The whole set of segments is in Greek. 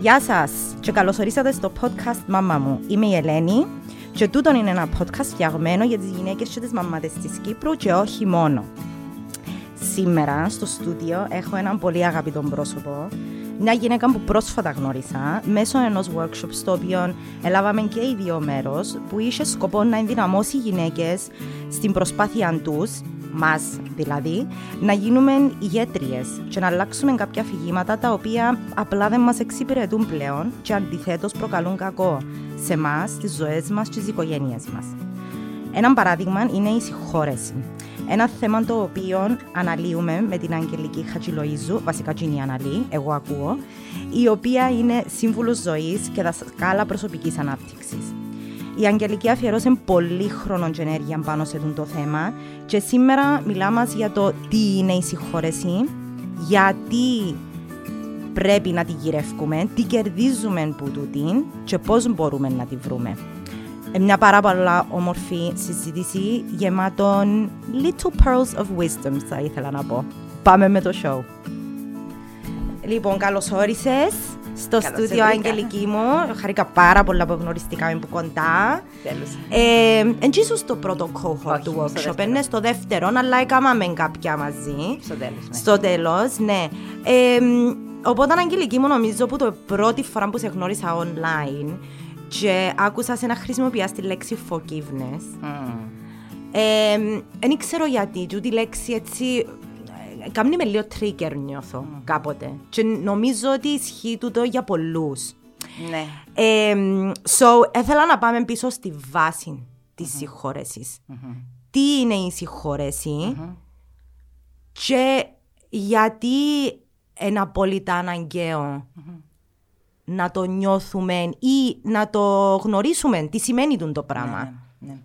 Γεια σας και καλώς ορίσατε στο podcast «Μάμα μου». Είμαι η Ελένη και τούτο είναι ένα podcast φτιαγμένο για τις γυναίκες και τις μαμάδες της Κύπρου και όχι μόνο. Σήμερα στο στούντιο έχω έναν πολύ αγαπητό πρόσωπο, μια γυναίκα που πρόσφατα γνώρισα μέσω ενός workshop στο οποίο έλαβαμε και οι δύο μέρος που είχε σκοπό να ενδυναμώσει γυναίκες στην προσπάθεια τους μας δηλαδή, να γίνουμε ηγέτριες και να αλλάξουμε κάποια αφηγήματα τα οποία απλά δεν μας εξυπηρετούν πλέον και αντιθέτως προκαλούν κακό σε εμά, στις ζωές μας και στις οικογένειες μας. Ένα παράδειγμα είναι η συγχώρεση. Ένα θέμα το οποίο αναλύουμε με την Αγγελική Χατζηλοίζου, βασικά και είναι αναλύει, εγώ ακούω, η οποία είναι σύμβουλος ζωής και δασκάλα προσωπικής ανάπτυξης. Η Αγγελική αφιερώσε πολύ χρόνο και ενέργεια πάνω σε αυτό το θέμα και σήμερα μιλάμε για το τι είναι η συγχώρεση, γιατί πρέπει να τη γυρεύουμε, τι κερδίζουμε που τούτη και πώς μπορούμε να τη βρούμε. Ε, μια πάρα πολλά όμορφη συζήτηση γεμάτον little pearls of wisdom θα ήθελα να πω. Πάμε με το show. Λοιπόν, καλώς όρισες στο στούντιο Αγγελική μου. Χαρήκα πάρα πολλά που γνωριστήκαμε από κοντά. Τέλος. Ε, στο πρώτο cohort του workshop, είναι στο δεύτερο, αλλά έκαναμε κάποια μαζί. Στο τέλος, ναι. Στο τέλος, ναι. Ε, οπότε, Αγγελική μου, νομίζω που το πρώτη φορά που σε γνώρισα online και άκουσα σε να χρησιμοποιάς τη λέξη forgiveness. Δεν ξέρω γιατί, τη λέξη έτσι κάνει με λίγο trigger νιώθω mm. κάποτε. Και νομίζω ότι ισχύει τούτο για πολλούς. Ναι. Ε, so, ήθελα να πάμε πίσω στη βάση της mm-hmm. συγχώρεσης. Mm-hmm. Τι είναι η συγχώρεση mm-hmm. και γιατί είναι απόλυτα αναγκαίο να το νιώθουμε ή να το γνωρίσουμε. Τι σημαίνει το πράγμα. Ναι, ναι, ναι.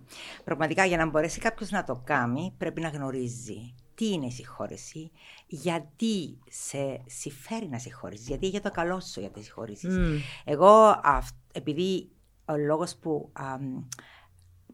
Πραγματικά για να μπορέσει κάποιος να το κάνει πρέπει να γνωρίζει τι είναι η συγχώρεση, γιατί σε συμφέρει να συγχωρήσει, γιατί για το καλό σου για τη συγχώρηση. Εγώ, επειδή ο λόγος που α,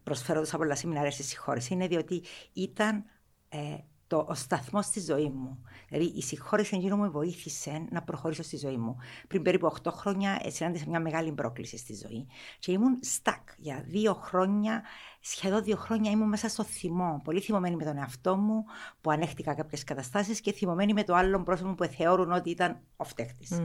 προσφέρω τόσα πολλά σεμινάρια στη συγχώρεση είναι διότι ήταν ε, το, ο σταθμός στη ζωή μου. Δηλαδή, η συγχώρεση εκείνο μου βοήθησε να προχωρήσω στη ζωή μου. Πριν περίπου 8 χρόνια συνάντησα μια μεγάλη πρόκληση στη ζωή και ήμουν stuck για δύο χρόνια. Σχεδόν δύο χρόνια ήμουν μέσα στο θυμό. Πολύ θυμωμένη με τον εαυτό μου που ανέχτηκα κάποιες καταστάσεις και θυμωμένη με το άλλο πρόσωπο που θεωρούν ότι ήταν ο φταίχτης.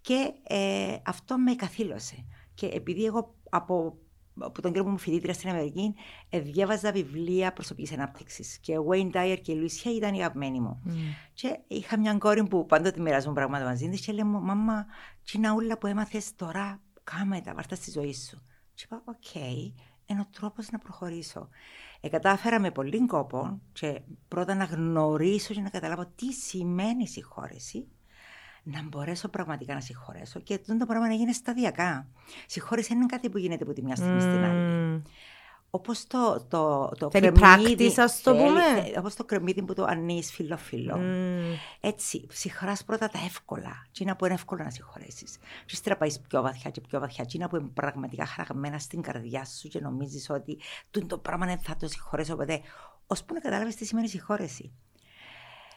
Και ε, αυτό με καθήλωσε. Και επειδή εγώ από από τον καιρό που 'μουν φοιτήτρια στην Αμερική, ε, διάβαζα βιβλία προσωπικής ανάπτυξης. Και ο Wayne Dyer και η Louise Hay ήταν οι αγαπημένοι μου. Mm. Και είχα μια κόρη που πάντοτε μοιράζομαι πράγματα μαζί της και λέει μου, Μαμά, τι είναι όλα που έμαθες τώρα, κάμε τα, βάρτα στη ζωή σου. Και είπα, OK, okay, είναι ο τρόπος να προχωρήσω. Ε, κατάφερα με πολύ κόπο και πρώτα να γνωρίσω και να καταλάβω τι σημαίνει συγχώρεση να μπορέσω πραγματικά να συγχωρέσω και αυτό το πράγμα να γίνει σταδιακά. Συγχώρεση είναι κάτι που γίνεται από τη μια στιγμή mm. στην άλλη. Όπως το, το, το Θέλει κρεμμύδι. ας το πούμε; Όπως το κρεμμύδι που το ανεί φιλοφιλό. Mm. Έτσι, συγχωράς πρώτα τα εύκολα. Τι είναι που είναι εύκολο να συγχωρέσεις. Και ύστερα πάει πιο βαθιά και πιο βαθιά. Τι είναι που είναι πραγματικά χαραγμένα στην καρδιά σου και νομίζεις ότι το πράγμα δεν θα το συγχωρέσω ποτέ. Ώσπου να καταλάβεις τι σημαίνει συγχώρεση.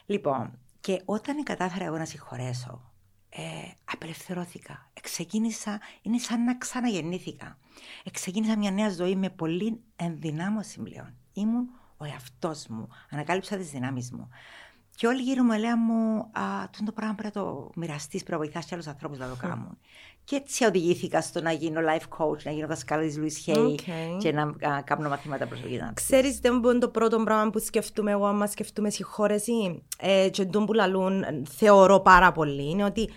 Λοιπόν, και όταν κατάφερα εγώ να συγχωρέσω, ε, απελευθερώθηκα. Εξεκίνησα, είναι σαν να ξαναγεννήθηκα. Εξεκίνησα μια νέα ζωή με πολύ ενδυνάμωση πλέον. Ήμουν ο εαυτός μου. Ανακάλυψα τις δυνάμεις μου. Και όλοι γύρω μου έλεγαν μου, Α, το πράγμα πρέπει να το μοιραστείς, πρέπει να βοηθάς και άλλους ανθρώπους να το κάνουν. Και έτσι οδηγήθηκα στο να γίνω life coach, να γίνω δασκάλα τη Λουίς Χέι και να α, κάνω μαθήματα προσωπική ανάπτυξη. Ξέρεις, δεν είναι το πρώτο πράγμα που σκεφτούμε εγώ, άμα σκεφτούμε συγχώρεση, ε, και τον που λαλούν, θεωρώ πάρα πολύ, είναι ότι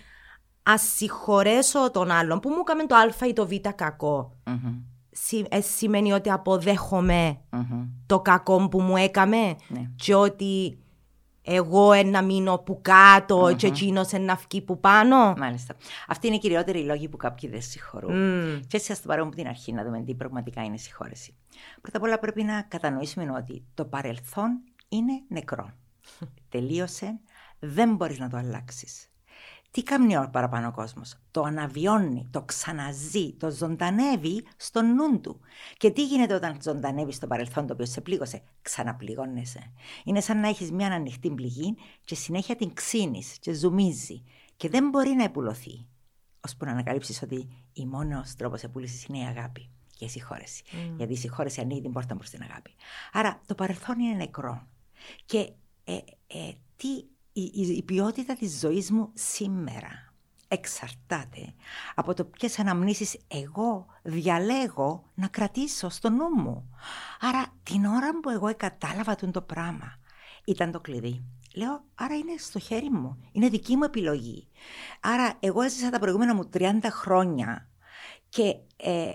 ας συγχωρέσω τον άλλον που μου έκανε το Α ή το Β κακό; Mm-hmm. Ε, σημαίνει ότι αποδέχομαι mm-hmm. το κακό που μου έκαμε ναι. και ότι εγώ ένα μείνω που κάτω mm-hmm. και εκείνος ένα βγει που πάνω. Μάλιστα. Αυτή είναι η κυριότερη λόγη που κάποιοι δεν συγχωρούν. Mm. Και έτσι ας το πάρουμε από την αρχή να δούμε τι πραγματικά είναι συγχώρεση. Πρώτα απ' όλα πρέπει να κατανοήσουμε ότι το παρελθόν είναι νεκρό. Τελείωσε, δεν μπορείς να το αλλάξεις. Τι κάνει ο παραπάνω κόσμος. Το αναβιώνει, το ξαναζεί, το ζωντανεύει στο νου του. Και τι γίνεται όταν ζωντανεύεις στο παρελθόν το οποίο σε πλήγωσε; Ξαναπληγώνεσαι. Είναι σαν να έχεις μια ανοιχτή πληγή και συνέχεια την ξύνεις και ζουμίζει. Και δεν μπορεί να επουλωθεί. ώσπου να ανακαλύψεις ότι η μόνος τρόπος επούληση είναι η αγάπη και η συγχώρεση. Mm. Γιατί η συγχώρεση ανοίγει την πόρτα προς την αγάπη. Άρα το παρελθόν είναι νεκρό. Και ε, ε, τι, η, η, ποιότητα της ζωής μου σήμερα εξαρτάται από το ποιες αναμνήσεις εγώ διαλέγω να κρατήσω στο νου μου. Άρα την ώρα που εγώ κατάλαβα το πράγμα ήταν το κλειδί. Λέω, άρα είναι στο χέρι μου. Είναι δική μου επιλογή. Άρα εγώ έζησα τα προηγούμενα μου 30 χρόνια και ε,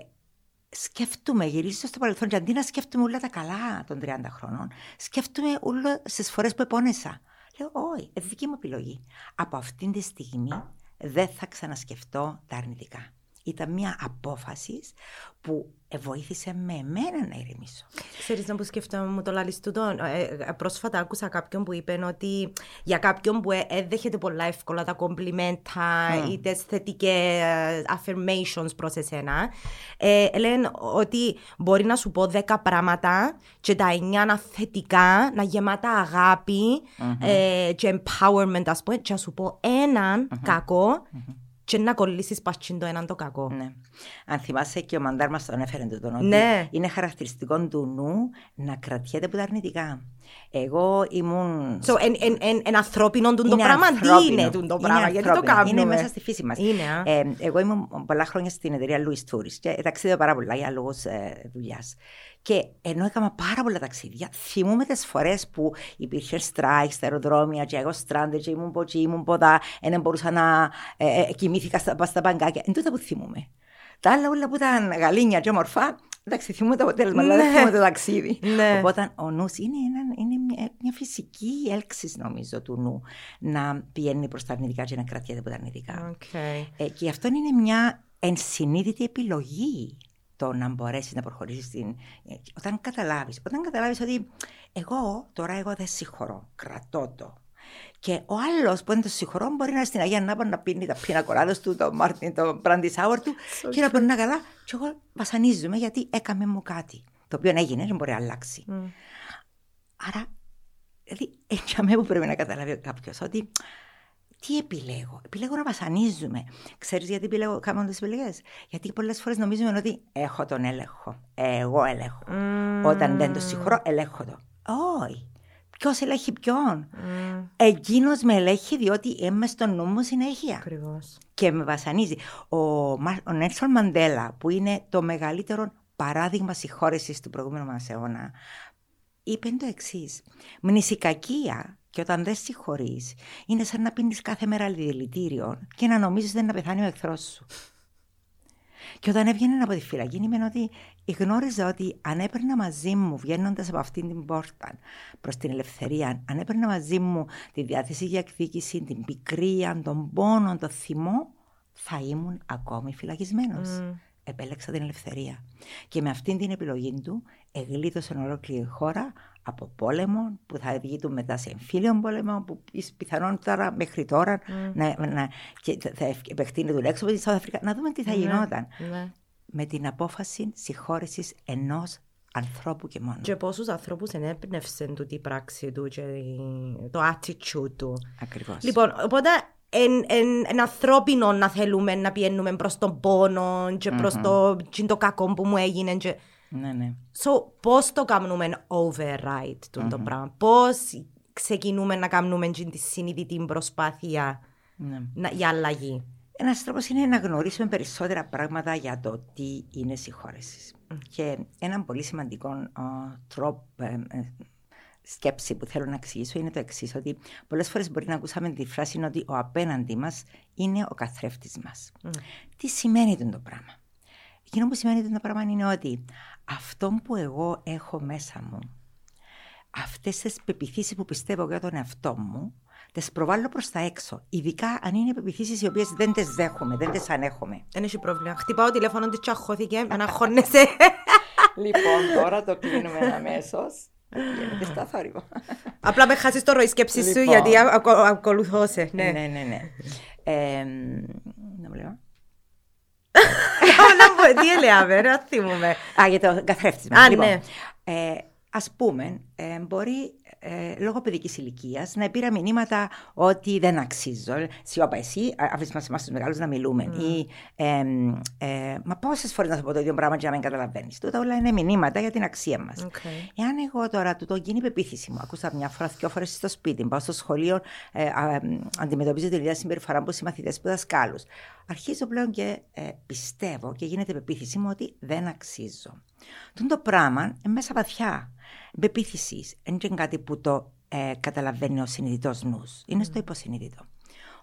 σκέφτομαι, γυρίζω στο παρελθόν και αντί να σκέφτομαι όλα τα καλά των 30 χρόνων, σκέφτομαι όλε τι φορές που επώνεσα. Λέω, όχι, είναι δική μου επιλογή. Από αυτήν τη στιγμή δεν θα ξανασκεφτώ τα αρνητικά. Ήταν μια απόφασης που βοήθησε με εμένα να ηρεμήσω. Ξέρεις να που σκέφτομαι μου το λάλης τούτο. Ε, ε, πρόσφατα άκουσα κάποιον που είπε ότι για κάποιον που έδεχεται πολλά εύκολα τα κομπλιμέντα mm. ή τις θετικές affirmations προς εσένα ε, λένε ότι μπορεί να σου πω δέκα πράγματα και τα εννιά να θετικά, να γεμάτα αγάπη mm-hmm. ε, και empowerment ας πούμε και να σου πω έναν mm-hmm. κακό mm-hmm και να κολλήσεις πάσχιν το έναν το κακό. Ναι. Αν θυμάσαι και ο μαντάρ μας τον έφερε το τον ναι. είναι χαρακτηριστικό του νου να κρατιέται από τα αρνητικά. Εγώ ήμουν... So, εν, εν, εν, εν ανθρώπινο το πράγμα, τι είναι το πράγμα, γιατί το κάνουμε. Είναι μέσα στη φύση μας. Είναι, ε, εγώ ήμουν πολλά χρόνια στην εταιρεία Louis Tourist και ταξίδευα πάρα πολλά για λόγους ε, δουλειάς. Και ενώ έκανα πάρα πολλά ταξίδια, θυμούμαι τις φορές που υπήρχε στράικ στα αεροδρόμια, και εγώ στράντε, και ήμουν ποτσί, ήμουν ποδά, δεν μπορούσα να ε, ε, κοιμήθηκα στα, στα μπαγκάκια. Εν τούτα που θυμούμαι. Τα άλλα όλα που ήταν γαλήνια και όμορφα, εντάξει, θυμούμαι το αποτέλεσμα, αλλά δεν ναι. θυμούμαι το ταξίδι. Ναι. Οπότε ο νους είναι, είναι μια, μια, φυσική έλξη, νομίζω, του νου να πηγαίνει προς τα αρνητικά και να κρατιέται από τα αρνητικά. Okay. Ε, και αυτό είναι μια ενσυνείδητη επιλογή το να μπορέσεις να προχωρήσεις στην. Όταν καταλάβεις, όταν καταλάβεις ότι εγώ τώρα εγώ δεν συγχωρώ, κρατώ το. Και ο άλλος που δεν το συγχωρώ μπορεί να είναι στην Αγία Νάπα να πίνει τα πίνα κολάδε του, το Μάρτιν, το brandy sour του so και να περνά καλά. Και εγώ βασανίζομαι γιατί έκαμε μου κάτι. Το οποίο έγινε, δεν μπορεί να αλλάξει. Mm. Άρα, δηλαδή, έτσι που πρέπει να καταλάβει κάποιος ότι τι επιλέγω. Επιλέγω να βασανίζουμε. Ξέρεις γιατί επιλέγω κάνουμε τις επιλογές; Γιατί πολλές φορές νομίζουμε ότι έχω τον έλεγχο. Εγώ ελέγχω. Mm. Όταν δεν το συγχωρώ, ελέγχω το. Όχι. Ποιος ελέγχει ποιον. Mm. Εκείνος με ελέγχει διότι είμαι στο νου μου συνέχεια. Ακριβώς. Και με βασανίζει. Ο, ο Νέλσον Μαντέλα, που είναι το μεγαλύτερο παράδειγμα συγχώρεσης του προηγούμενου μα αιώνα, είπε το εξής. Μνησικακία και όταν δεν συγχωρείς, είναι σαν να πίνεις κάθε μέρα δηλητήριο και να νομίζεις ότι να πεθάνει ο εχθρός σου. Και όταν έβγαινε από τη φυλακή, είμαι ότι γνώριζα ότι αν έπαιρνα μαζί μου, βγαίνοντας από αυτήν την πόρτα προς την ελευθερία, αν έπαιρνα μαζί μου τη διάθεση για εκδίκηση, την πικρία, τον πόνο, τον θυμό, θα ήμουν ακόμη φυλακισμένος. Mm. Επέλεξα την ελευθερία. Και με αυτήν την επιλογή του, εγλίτωσε ολόκληρη χώρα από πόλεμο που θα του μετά σε εμφύλιο πόλεμο που πιθανόν τώρα μέχρι τώρα mm. να, να, και θα επεκτείνει του έξω από τη Αφρικά. Να δούμε τι θα ναι, γινόταν. Ναι. Με την απόφαση συγχώρεσης ενός ανθρώπου και μόνος. Και πόσους ανθρώπους ενέπνευσε του την πράξη του και το attitude του. Ακριβώς. Λοιπόν, οπότε είναι ανθρώπινο να θέλουμε να πιένουμε προς τον πόνο και προς mm-hmm. το, το κακό που μου έγινε. Και... Ναι, ναι. So, πώς το κάνουμε override mm-hmm. το πράγμα, πώς ξεκινούμε να κάνουμε τη συνειδητή προσπάθεια ναι. να, για αλλαγή; Ένας τρόπος είναι να γνωρίσουμε περισσότερα πράγματα για το τι είναι συγχώρεσης. Mm. Και ένα πολύ σημαντικό uh, τρόπο, uh, σκέψη που θέλω να εξηγήσω είναι το εξής: Ότι πολλές φορές μπορεί να ακούσαμε τη φράση ότι ο απέναντί μας είναι ο καθρέφτης μας. Mm. Τι σημαίνει το πράγμα; Εκείνο που σημαίνει το πράγμα είναι ότι αυτό που εγώ έχω μέσα μου, αυτές τις πεπιθήσεις που πιστεύω για τον εαυτό μου, τις προβάλλω προς τα έξω. Ειδικά αν είναι πεπιθήσει οι οποίες δεν τις δέχομαι, δεν τις ανέχομαι. Δεν έχει πρόβλημα. Χτυπάω τηλέφωνο τη τσαχώθηκε, αναχώνεσαι. λοιπόν, τώρα το κλείνουμε αμέσως. Γίνεται στα θόρυβο. Απλά με χάσεις το ροή σκέψης σου λοιπόν. γιατί ακολουθώ σε. Ναι, ναι, ναι. ναι. να μου λέω. Τι έλεγα, δεν θυμούμαι. Α, για το καθρέφτισμα. Α, λοιπόν, ναι. Ε, ας πούμε, ε, μπορεί ε, λόγω παιδικής ηλικίας να πήρα μηνύματα ότι δεν αξίζω. Σιωπά, εσύ, αφήσει μας εμά τους μεγάλους να μιλούμε. Mm. Ή, ε, ε, μα πόσες φορές να σου πω το ίδιο πράγμα για να μην καταλαβαίνεις. Τούτα όλα είναι μηνύματα για την αξία μας. Okay. Εάν εγώ τώρα του το γίνει πεποίθηση μου, ακούσα μια φορά, δύο φορές στο σπίτι, πάω στο σχολείο, ε, ε, αντιμετωπίζω την ίδια συμπεριφορά μου συμμαθητές που δασκάλους. Αρχίζω πλέον και ε, πιστεύω και γίνεται πεποίθηση μου ότι δεν αξίζω. Τον το πράγμα είναι μέσα βαθιά. Πεποίθηση. Δεν είναι κάτι που το ε, καταλαβαίνει ο συνειδητός νους. Είναι στο υποσυνείδητο.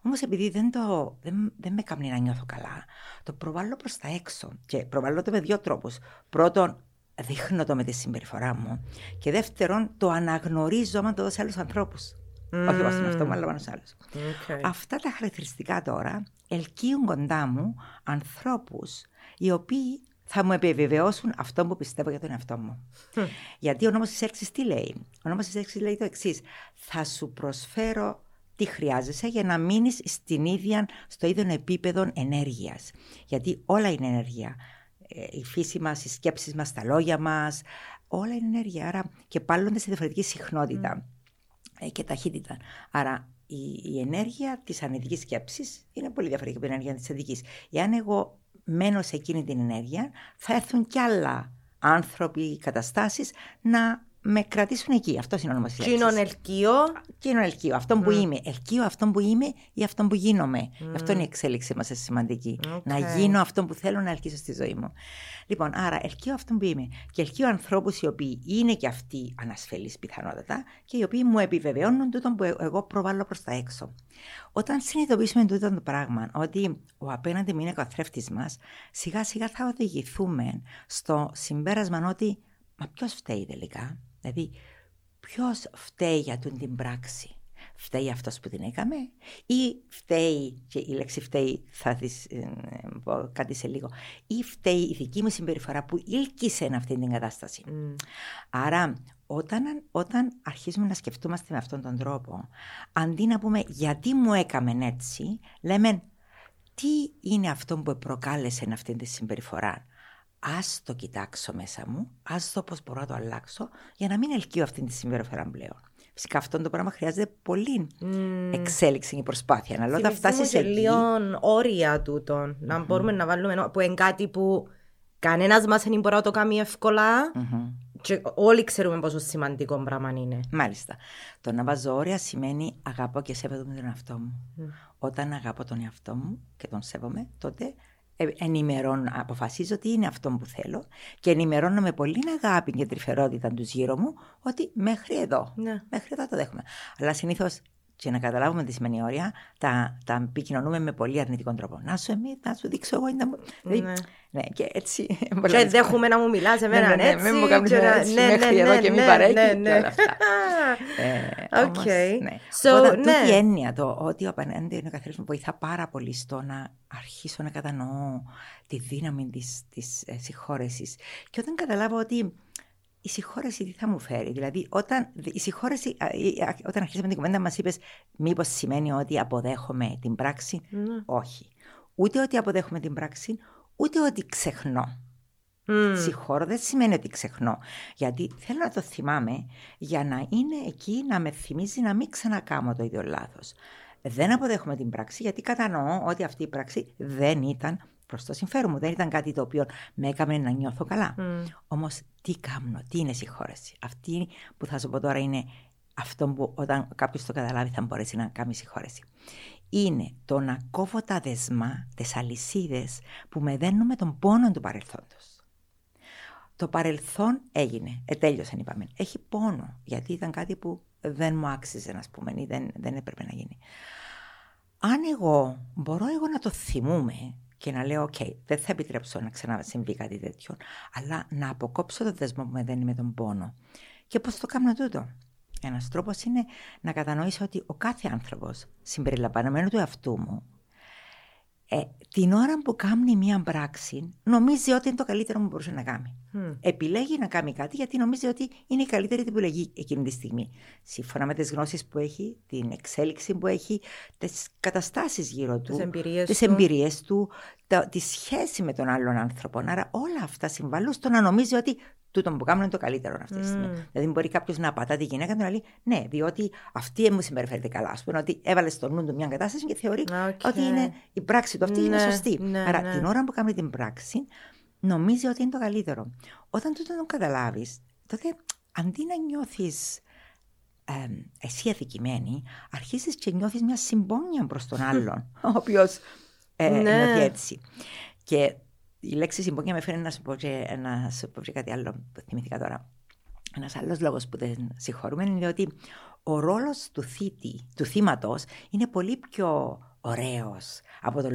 Όμως επειδή δεν, το, δεν, δεν με κάνει να νιώθω καλά, το προβάλλω προς τα έξω. Και προβάλλω το με δύο τρόπους. Πρώτον, δείχνω το με τη συμπεριφορά μου. Και δεύτερον, το αναγνωρίζω άμα το δω σε άλλους ανθρώπους. Mm. Όχι εγώ στον εαυτό μου, αλλά πάνω σε άλλους. Okay. Αυτά τα χαρακτηριστικά τώρα ελκύουν κοντά μου ανθρώπους οι οποίοι θα μου επιβεβαιώσουν αυτό που πιστεύω για τον εαυτό μου. Γιατί ο νόμος της έξης τι λέει; Ο νόμος της έξης λέει το εξής. Θα σου προσφέρω τι χρειάζεσαι για να μείνεις στην ίδια, στο ίδιο επίπεδο ενέργειας. Γιατί όλα είναι ενέργεια. Ε, η φύση μας, οι σκέψεις μας, τα λόγια μας, όλα είναι ενέργεια. Άρα και πάλλονται σε διαφορετική συχνότητα mm. και ταχύτητα. Άρα η, η ενέργεια της ανεδικής σκέψης είναι πολύ διαφορετική από την ενέργεια της ειδικής. Εάν εγώ μένω σε εκείνη την ενέργεια, θα έρθουν κι άλλα άνθρωποι, καταστάσεις να με κρατήσουν εκεί. Αυτός είναι ο όνομα της λέξης. ελκύο. Κοινων ελκύο. Αυτό που είμαι. Ελκύο αυτό που είμαι ή αυτό που γίνομαι. Αυτό είναι η εξέλιξή μας σημαντική. Να γίνω αυτό που θέλω να ελκύσω στη ζωή μου. Λοιπόν, άρα ελκύω αυτό που είμαι. Και ελκύω ανθρώπους οι οποίοι είναι και αυτοί ανασφαλείς πιθανότατα και οι οποίοι μου επιβεβαιώνουν τούτο που εγώ προβάλλω προς τα έξω. Όταν συνειδητοποιήσουμε τούτο το πράγμα, ότι ο απέναντι μου είναι ο καθρέφτη μας, σιγά σιγά θα οδηγηθούμε στο συμπέρασμα ότι Μα ποιος φταίει τελικά; Δηλαδή, ποιος φταίει για τον την πράξη; Φταίει αυτός που την έκαμε, ή φταίει, και η λέξη φταίει θα δει ε, πω κάτι σε λίγο, ή φταίει η δική μου συμπεριφορά που ήλκησε αυτή την κατάσταση; Mm. Άρα, όταν, όταν αρχίζουμε να σκεφτούμαστε με αυτόν τον τρόπο, αντί να πούμε γιατί μου έκαμε έτσι, λέμε τι είναι αυτό που προκάλεσε αυτή τη συμπεριφορά; Ας το κοιτάξω μέσα μου, ας δω πώς μπορώ να το αλλάξω για να μην ελκύω αυτή τη συμπεριφορά πλέον. Φυσικά αυτό το πράγμα χρειάζεται πολύ mm. εξέλιξη και προσπάθεια. Αλλά όταν φτάσεις σε λίγο όρια τούτων, να mm-hmm. μπορούμε να βάλουμε που είναι κάτι που κανένας μας δεν μπορεί να το κάνει εύκολα. Mm-hmm. Και όλοι ξέρουμε πόσο σημαντικό πράγμα είναι. Μάλιστα. Το να βάζω όρια σημαίνει αγαπώ και σέβομαι τον εαυτό μου. Mm. Όταν αγαπώ τον εαυτό μου και τον σέβομαι, τότε ε, ενημερώνω, αποφασίζω τι είναι αυτό που θέλω και ενημερώνω με πολύ αγάπη και τρυφερότητα τους γύρω μου ότι μέχρι εδώ, ναι. μέχρι εδώ το δέχομαι. Αλλά συνήθως και να καταλάβουμε τι σημαίνει όρια, τα, τα επικοινωνούμε με πολύ αρνητικό τρόπο. Να σου, εμεί, να σου δείξω εγώ. Να... Δηλαδή, ναι. ναι, και έτσι. Και δέχομαι να μου μιλάς σε μένα ναι, ναι, έτσι. Ναι, μου κάνεις έτσι ναι, μέχρι εδώ και μην παρέχεις και όλα αυτά. Οκ. Ναι. Οπότε, τούτη η έννοια το ότι ο απέναντι είναι ο καθρέφτης μου βοηθά πάρα πολύ στο να αρχίσω να κατανοώ τη δύναμη της ε, συγχώρεσης. Και όταν καταλάβω ότι η συγχώρεση τι θα μου φέρει; Δηλαδή, όταν, η συγχώρεση, όταν αρχίσαμε την κουβέντα, μας είπες, Μήπως σημαίνει ότι αποδέχομαι την πράξη; Ναι. Όχι. Ούτε ότι αποδέχομαι την πράξη, ούτε ότι ξεχνώ. Mm. Συγχωρώ δεν σημαίνει ότι ξεχνώ. Γιατί θέλω να το θυμάμαι για να είναι εκεί να με θυμίζει να μην ξανακάμω το ίδιο λάθος. Δεν αποδέχομαι την πράξη γιατί κατανοώ ότι αυτή η πράξη δεν ήταν προς το συμφέρον μου. Δεν ήταν κάτι το οποίο με έκαμε να νιώθω καλά. Mm. Όμως τι κάνω, τι είναι συγχώρεση; Αυτή που θα σου πω τώρα είναι αυτό που όταν κάποιος το καταλάβει θα μπορέσει να κάνει συγχώρεση. Είναι το να κόβω τα δεσμά, τις αλυσίδες που με δένουν με τον πόνο του παρελθόντος. Το παρελθόν έγινε, ετέλειωσε είπαμε. Έχει πόνο, γιατί ήταν κάτι που δεν μου άξιζε, να πούμε, ή δεν, δεν έπρεπε να γίνει. Αν εγώ μπορώ εγώ να το θυμούμαι και να λέω: OK, δεν θα επιτρέψω να ξανασυμβεί κάτι τέτοιο, αλλά να αποκόψω το δεσμό που με δένει με τον πόνο. Και πώς το κάνω τούτο; Ένας τρόπος είναι να κατανοήσω ότι ο κάθε άνθρωπος, συμπεριλαμβανομένου του εαυτού μου, ε, την ώρα που κάνει μία πράξη, νομίζει ότι είναι το καλύτερο που μπορούσε να κάνει. Mm. Επιλέγει να κάνει κάτι γιατί νομίζει ότι είναι η καλύτερη την επιλογή εκείνη τη στιγμή. Σύμφωνα με τις γνώσεις που έχει, την εξέλιξη που έχει, τις καταστάσεις γύρω του, τις εμπειρίες του, τη σχέση με τον άλλον άνθρωπο. Άρα όλα αυτά συμβάλλουν στο να νομίζει ότι τούτο που κάνουν είναι το καλύτερο αυτή τη στιγμή. Mm. Δηλαδή, μπορεί κάποιος να πατά τη γυναίκα και να λέει Ναι, διότι αυτή μου συμπεριφέρεται καλά. Α πούμε ότι έβαλε στο νου του μια κατάσταση και θεωρεί okay. ότι είναι, η πράξη του αυτή ναι, είναι σωστή. Ναι, Άρα, ναι. την ώρα που κάνει την πράξη, νομίζει ότι είναι το καλύτερο. Όταν τούτο το καταλάβεις, τότε αντί να νιώθεις ε, εσύ αδικημένη, αρχίζεις και νιώθεις μια συμπόνια προς τον άλλον, ο οποίος ε, ναι. νιώθει έτσι. Και η λέξη συμπόνια με φέρνει να σου πω και, να σου πω και κάτι άλλο που θυμήθηκα τώρα. Ένας άλλος λόγος που δεν συγχωρούμε είναι ότι ο ρόλος του θήτη, του θύματος, είναι πολύ πιο ωραίος από τον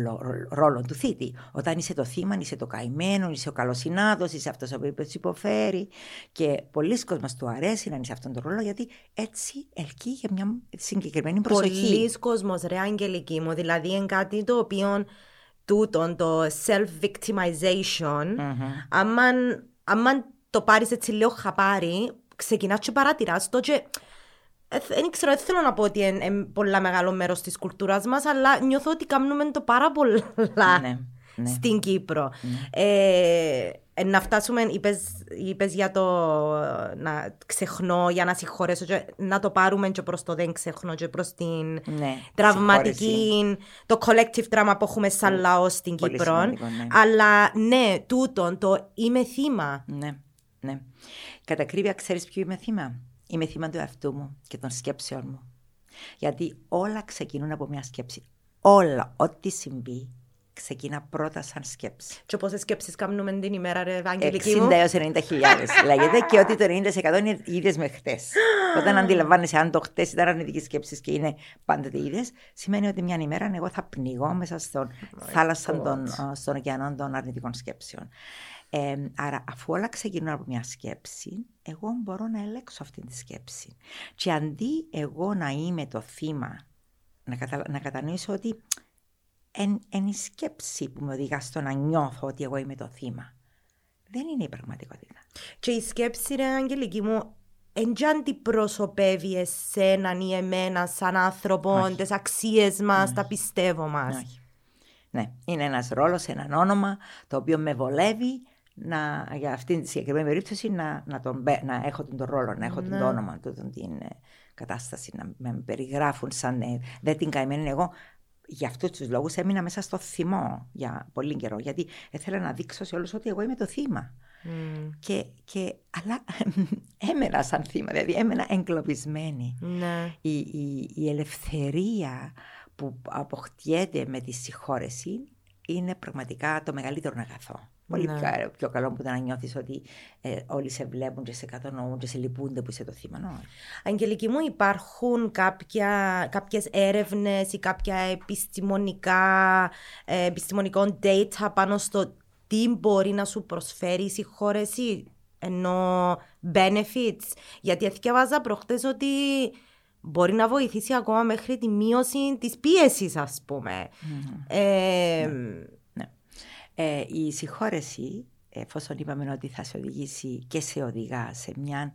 ρόλο του θήτη. Όταν είσαι το θύμα, είσαι το καημένο, είσαι ο καλοσυνάδος, είσαι αυτός ο οποίος υποφέρει. Και πολλοί κόσμοι του αρέσει να είσαι αυτόν τον ρόλο, γιατί έτσι ελκύει για μια συγκεκριμένη προσοχή. Πολλοί κόσμοι, ρε Αγγελική μου, δηλαδή είναι κάτι το οποίο τούτον, το self-victimization, mm-hmm. άμα, το πάρεις έτσι λίγο χαπάρι, ξεκινάς και παρατηράς το και δεν ξέρω, δεν θέλω να πω ότι είναι, πολλά μεγάλο μέρος της κουλτούρας μας, αλλά νιώθω ότι κάνουμε το πάρα πολλά ναι, ναι. στην Κύπρο. Ναι. Ε, ε, να φτάσουμε, είπες, για το να ξεχνώ, για να συγχωρέσω, και να το πάρουμε και προς το δεν ξεχνώ και προς την ναι, τραυματική, το collective drama που έχουμε σαν ναι. λαός στην Κύπρο. Ναι. Αλλά ναι, τούτον, το είμαι θύμα. Ναι, ναι. Κατά ακρίβεια ξέρεις ποιο είμαι θύμα. Είμαι θύμα του εαυτού μου και των σκέψεων μου. Γιατί όλα ξεκινούν από μια σκέψη. Όλα, ό,τι συμβεί, ξεκινά πρώτα σαν σκέψη. Και πόσε σκέψεις κάνουμε την ημέρα, ρε Ευαγγελική 60 έως 90 λέγεται και ότι το 90% είναι ίδιες με χτες. Όταν αντιλαμβάνεσαι αν το χτες ήταν αρνητικέ σκέψει και είναι πάντοτε ίδιες, σημαίνει ότι μια ημέρα εγώ θα πνιγώ μέσα στον oh θάλασσα των, στον ωκεανό των αρνητικών σκέψεων. Ε, άρα, αφού όλα ξεκινούν από μια σκέψη, εγώ μπορώ να ελέγξω αυτή τη σκέψη. Και αντί εγώ να είμαι το θύμα, να, κατα... να κατανοήσω ότι είναι η σκέψη που με οδηγά στο να νιώθω ότι εγώ είμαι το θύμα. Δεν είναι η πραγματικότητα. Και η σκέψη, ρε Αγγελική μου, εν και αντιπροσωπεύει εσέναν ή εμένα σαν άνθρωπο, τι αξίες μας, τα πιστεύω μας; Ναι, είναι ένας ρόλος, ένα όνομα το οποίο με βολεύει να, για αυτήν τη συγκεκριμένη περίπτωση να, να, τον, να έχω τον, ρόλο, να έχω ναι. τον το όνομα, τον, την ε, κατάσταση, να με περιγράφουν σαν ε, δεν την καημένη εγώ για αυτούς τους λόγους έμεινα μέσα στο θυμό για πολύ καιρό. Γιατί ήθελα να δείξω σε όλους ότι εγώ είμαι το θύμα. Mm. Και, και, αλλά έμενα σαν θύμα, δηλαδή έμενα εγκλωβισμένη. Ναι. Η, η, η ελευθερία που αποκτιέται με τη συγχώρεση είναι πραγματικά το μεγαλύτερο αγαθό. Πολύ ναι. πιο, καλό που ήταν να νιώθεις ότι ε, όλοι σε βλέπουν και σε κατανοούν και σε λυπούνται που είσαι το θύμα. No. Αγγελική μου, υπάρχουν κάποια, κάποιες έρευνες ή κάποια επιστημονικά, ε, επιστημονικό data πάνω στο τι μπορεί να σου προσφέρει η συγχώρεση ενώ benefits; Γιατί εθιαβάζα προχτές ότι μπορεί να βοηθήσει ακόμα μέχρι τη μείωση της πίεσης, ας πούμε. Mm-hmm. Ε, ναι. Ε, η συγχώρεση, εφόσον είπαμε ότι θα σε οδηγήσει και σε οδηγά σε μια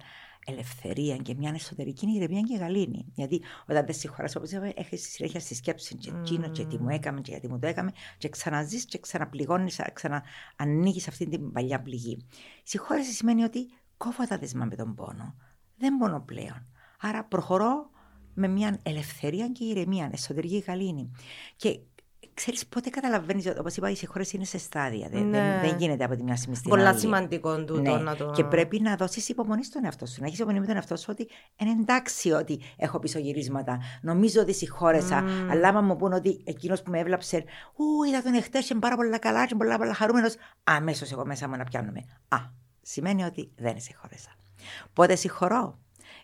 ελευθερία και μια εσωτερική ηρεμία και γαλήνη. Γιατί όταν δεν συγχωράς, όπως είπαμε, έχεις συνέχεια στη σκέψη και εκείνο και τι μου έκαμε και γιατί μου το έκαμε, και ξαναζείς και ξαναπληγώνεις, ξαναανοίγεις αυτή την παλιά πληγή. Η συγχώρεση σημαίνει ότι κόβω τα δεσμά με τον πόνο. Δεν πονώ πλέον. Άρα προχωρώ με μια ελευθερία και ηρεμία, εσωτερική γαλήνη. Και ξέρεις πότε καταλαβαίνεις, όπως είπα, οι συγχώρες είναι σε στάδια. Δεν, ναι. δεν, γίνεται από τη μια στιγμή στην Πολλά άλλη. σημαντικό τούτο ναι. να το. Και πρέπει να δώσεις υπομονή στον εαυτό σου. Να έχεις υπομονή με τον εαυτό σου ότι είναι εντάξει ότι έχω πισωγυρίσματα. Νομίζω ότι συγχώρεσα. Mm. Αλλά άμα μου πούνε ότι εκείνος που με έβλαψε, Ού, είδα τον εχθές και πάρα πολλά καλά, και πολλά, πολλά χαρούμενος. Αμέσως εγώ μέσα μου να πιάνομαι. Α, σημαίνει ότι δεν συγχώρεσα. Πότε συγχωρώ;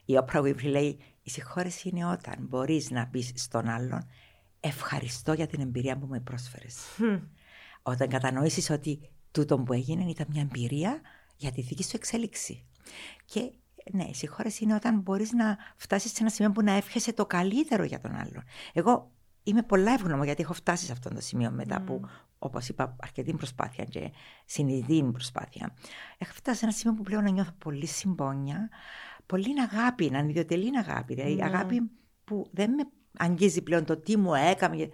Η Όπρα Winfrey λέει: Η συγχώρεση είναι όταν μπορείς να πει στον άλλον ευχαριστώ για την εμπειρία που με πρόσφερες. Όταν κατανοήσεις ότι τούτο που έγινε ήταν μια εμπειρία για τη δική σου εξέλιξη. Και ναι, η συγχώρεση είναι όταν μπορείς να φτάσεις σε ένα σημείο που να εύχεσαι το καλύτερο για τον άλλον. Εγώ είμαι πολλά ευγνώμη γιατί έχω φτάσει σε αυτό το σημείο μετά από, όπως είπα, αρκετή προσπάθεια και συνειδητή προσπάθεια. Έχω φτάσει σε ένα σημείο που πλέον να νιώθω πολύ συμπόνια, πολύ αγάπη, να είναι ιδιωτελή αγάπη. Δηλαδή, αγάπη που δεν με αγγίζει πλέον το τι μου έκαμε.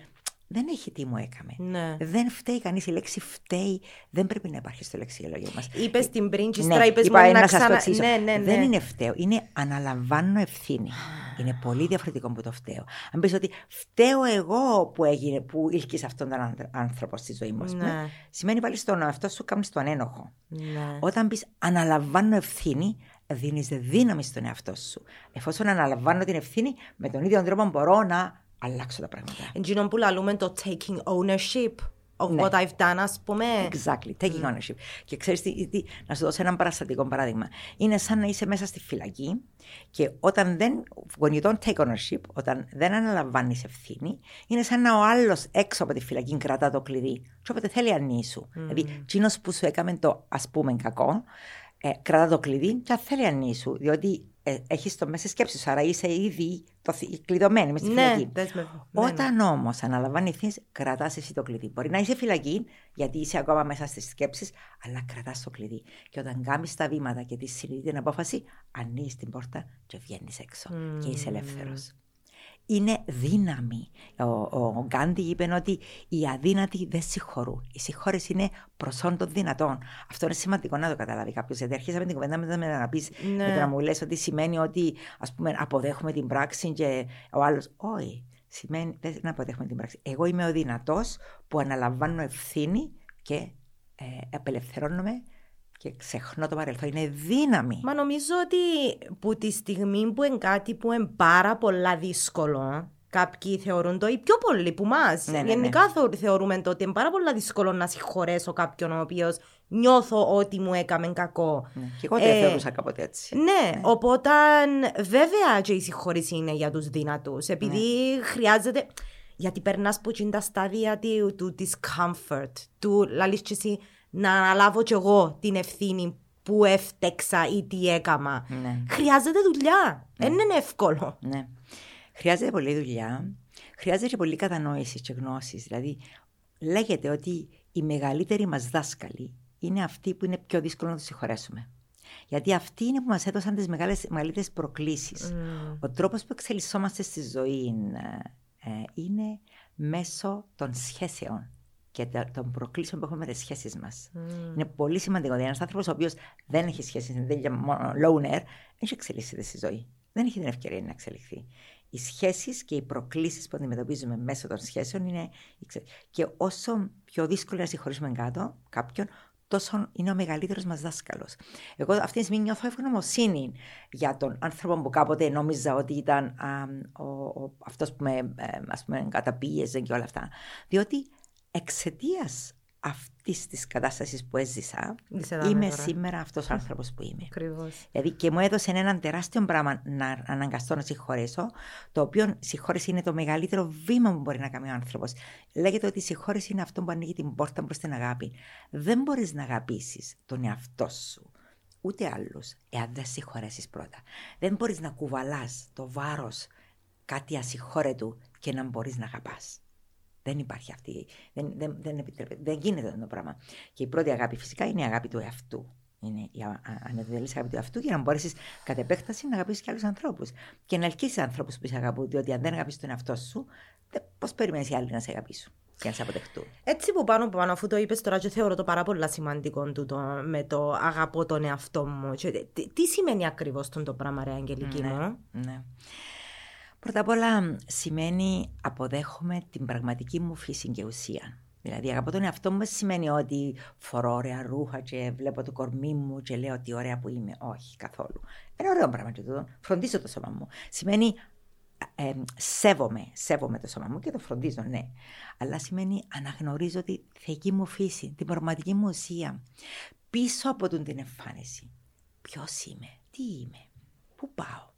δεν έχει τι μου έκαμε. Ναι. Δεν φταίει κανείς. Η λέξη φταίει δεν πρέπει να υπάρχει στο λεξιλόγιο μας. Είπες την πριν, και Ναι, ύστερα είπες είπα, μόνο να να σας το ξανα... εξηγήσω. Ναι, ναι, ναι. Δεν είναι φταίω. Είναι αναλαμβάνω ευθύνη. είναι πολύ διαφορετικό από το φταίω. Αν πεις ότι φταίω εγώ που, έγινε, που ήλκησε αυτόν τον άνθρω- άνθρωπο στη ζωή μου, ας πούμε, Ναι. σημαίνει πάλι στον αυτό σου κάνει τον ένοχο. Ναι. Όταν πεις αναλαμβάνω ευθύνη, δίνεις δύναμη στον εαυτό σου. Εφόσον αναλαμβάνω την ευθύνη, με τον ίδιο τρόπο μπορώ να αλλάξω τα πράγματα. Εντζήνων που λαλούμε το taking ownership of Ναι. what I've done, ας πούμε. Exactly, taking ownership. Και ξέρεις τι, τι, να σου δώσω ένα παραστατικό παράδειγμα. Είναι σαν να είσαι μέσα στη φυλακή και όταν δεν. When you don't take ownership, όταν δεν αναλαμβάνεις ευθύνη, είναι σαν να ο άλλος έξω από τη φυλακή κρατά το κλειδί. Και όποτε θέλει ανήσου. Δηλαδή, τσίνος που σου έκαμε το ας πούμε κακό, ε, κρατά το κλειδί και αν θέλει ανήσου. Διότι ε, έχεις το μέσα σκέψης σου, άρα είσαι ήδη το, θη- κλειδωμένη μες στη Ναι, φυλακή. δέσμευμα. Ναι, ναι. Όταν όμως αναλαμβάνει ευθύνη, κρατάς εσύ το κλειδί. Μπορεί να είσαι φυλακή, γιατί είσαι ακόμα μέσα στις σκέψεις, αλλά κρατάς το κλειδί. Και όταν κάνεις τα βήματα και τη συνειδητή την απόφαση, ανοίγεις την πόρτα και βγαίνεις έξω. Και είσαι ελεύθερος. Είναι δύναμη. Ο, ο Γκάντι είπε ότι οι αδύνατοι δεν συγχωρούν. Οι συγχώρε είναι προσόν των δυνατών. Αυτό είναι σημαντικό να το καταλάβει κάποιος. Γιατί αρχίσαμε την κουβέντα μετά με να πεις, Ναι. με το να μου λες ότι σημαίνει ότι ας πούμε, αποδέχομαι την πράξη και ο άλλος. Όχι. Σημαίνει δεν να αποδέχομαι την πράξη. Εγώ είμαι ο δυνατός που αναλαμβάνω ευθύνη και ε, απελευθερώνομαι και ξεχνώ το παρελθόν. Είναι δύναμη. Μα νομίζω ότι που τη στιγμή που είναι κάτι που είναι πάρα πολλά δύσκολο, κάποιοι θεωρούν το, ή πιο πολλοί που μας. Ναι, ναι, Γενικά θεωρ- θεωρούμε το ότι είναι πάρα πολλά δύσκολο να συγχωρέσω κάποιον ο οποίος νιώθω ότι μου έκαμε κακό. Ναι. Και εγώ το Ε, θεωρούσα κάποτε έτσι. Ναι, οπότε βέβαια και η συγχώρηση είναι για τους δυνατούς, επειδή χρειάζεται, γιατί περνάς που είναι τα στάδια του, του discomfort, του λαλείς και εσύ να αναλάβω κι εγώ την ευθύνη που έφτεξα ή τι έκαμα. Ναι. Χρειάζεται δουλειά, δεν είναι εύκολο. Ναι. Χρειάζεται πολλή δουλειά. Χρειάζεται και πολλή κατανόησης και γνώσης. Δηλαδή, λέγεται ότι οι μεγαλύτεροι μας δάσκαλοι είναι αυτοί που είναι πιο δύσκολο να τους συγχωρέσουμε. Γιατί αυτοί είναι που μας έδωσαν τις μεγαλύτερες προκλήσεις. Ο τρόπος που εξελισσόμαστε στη ζωή ε, ε, είναι μέσω των σχέσεων και τε- των προκλήσεων που έχουμε με τις σχέσεις μας. Είναι πολύ σημαντικό. Δηλαδή, ένας άνθρωπος ο οποίος δεν έχει σχέσεις, δεν είναι μόνο loner, δεν έχει εξελίσσεται στη ζωή. Δεν έχει την ευκαιρία να εξελιχθεί. Οι σχέσεις και οι προκλήσεις που αντιμετωπίζουμε μέσω των σχέσεων είναι. οι ξε- Και όσο πιο δύσκολο να συγχωρήσουμε κάτω κάποιον, τόσο είναι ο μεγαλύτερος μας δάσκαλος. Εγώ αυτή τη στιγμή νιώθω ευγνωμοσύνη για τον άνθρωπο που κάποτε νόμιζα ότι ήταν α, ο, ο, αυτός που με ε, ας πούμε, καταπίεζε και όλα αυτά. Διότι εξαιτίας αυτής της κατάστασης που έζησα, Είσαι εδώ είμαι τώρα. σήμερα αυτός ο άνθρωπος που είμαι. Ακριβώς. Δηλαδή και μου έδωσε έναν τεράστιο πράγμα να αναγκαστώ να συγχωρέσω, το οποίο συγχώρεση είναι το μεγαλύτερο βήμα που μπορεί να κάνει ο άνθρωπος. Λέγεται ότι η συγχώρεση είναι αυτό που ανοίγει την πόρτα προς την αγάπη. Δεν μπορείς να αγαπήσεις τον εαυτό σου, ούτε άλλους, εάν δεν συγχωρέσεις πρώτα. Δεν μπορείς να κουβαλάς το βάρος κάτι ασυγχώρετου και να μπορείς να αγαπάς. Δεν υπάρχει αυτή. Δεν, δεν, δεν, επιτρέπεται, δεν γίνεται αυτό το πράγμα. Και η πρώτη αγάπη φυσικά είναι η αγάπη του εαυτού. Είναι η α- α- ανεδελή αγάπη του εαυτού για να μπορέσεις κατ' επέκταση να αγαπήσεις και άλλους ανθρώπους. Και να ελκύσεις ανθρώπους που σε αγαπούν. Διότι αν δεν αγαπήσεις τον εαυτό σου, πώς περιμένεις οι άλλοι να σε αγαπήσουν και να σε αποδεχτούν; Έτσι που πάνω που πάνω, αφού το είπες τώρα και θεωρώ το πάρα πολύ σημαντικό τούτο με το αγαπώ τον εαυτό μου. Και τι, τι σημαίνει ακριβώς τον το πράγμα ρε Αγγελική Ναι. μου; Ναι. Πρώτα απ' όλα σημαίνει αποδέχομαι την πραγματική μου φύση και ουσία. Δηλαδή αγαπώ τον εαυτό μου δεν σημαίνει ότι φορώ ωραία ρούχα και βλέπω το κορμί μου και λέω τι ωραία που είμαι. Όχι καθόλου. Είναι ωραίο πράγμα και τούτο. Φροντίζω το σώμα μου. Σημαίνει ε, σέβομαι, σέβομαι το σώμα μου και το φροντίζω, ναι. Αλλά σημαίνει αναγνωρίζω τη θεϊκή μου φύση, την πραγματική μου ουσία. Πίσω από τον την εμφάνιση. Ποιος είμαι, τι είμαι, πού πάω.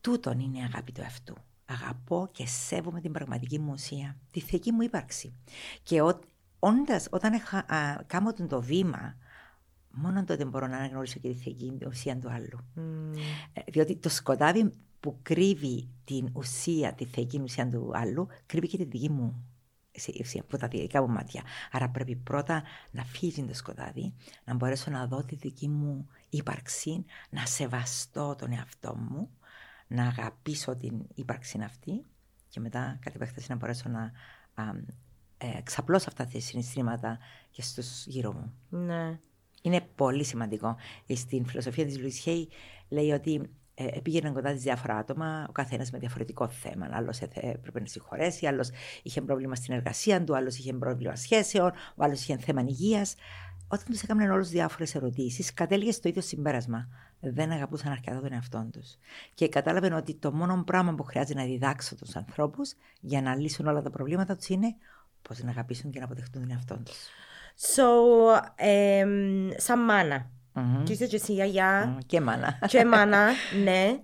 Τούτον είναι η αγάπη του εαυτού. Αγαπώ και σέβομαι την πραγματική μου ουσία, τη θεϊκή μου ύπαρξη. Και ό, όντας, όταν έχα, α, κάνω τον το βήμα, μόνο τότε μπορώ να αναγνωρίσω και τη θεϊκή ουσία του άλλου. Μμμ. Ε, Διότι το σκοτάδι που κρύβει την ουσία, τη θεϊκή ουσία του άλλου, κρύβει και τη δική μου σε- ουσία, από τα δικά μου μάτια. Άρα πρέπει πρώτα να φύγει το σκοτάδι, να μπορέσω να δω τη δική μου ύπαρξη, να σεβαστώ τον εαυτό μου, να αγαπήσω την ύπαρξη αυτή και μετά κατ' επέκταση να μπορέσω να ε, ξαπλώσω αυτά τα συναισθήματα και στους γύρω μου. Ναι. Είναι πολύ σημαντικό. Στην φιλοσοφία της Λουίς Χέι λέει ότι ε, πήγαιναν κοντά τη διάφορα άτομα, ο καθένας με διαφορετικό θέμα. Άλλος έπρεπε να συγχωρέσει, άλλος είχε πρόβλημα στην εργασία του, άλλος είχε πρόβλημα σχέσεων, ο άλλος είχε θέμα υγείας. Όταν τους έκαναν όλους διάφορες ερωτήσεις, κατέληγε στο ίδιο συμπέρασμα. Δεν αγαπούσαν αρκετά τον εαυτό τους. Και κατάλαβαν ότι το μόνο πράγμα που χρειάζεται να διδάξω τους ανθρώπους για να λύσουν όλα τα προβλήματα τους είναι πώς να αγαπήσουν και να αποδεχτούν τον εαυτό τους. So, um, σαν μάνα, Mm-hmm. Και είσαι και εσύ γιαγιά. Mm, και μάνα. Και μάνα, ναι.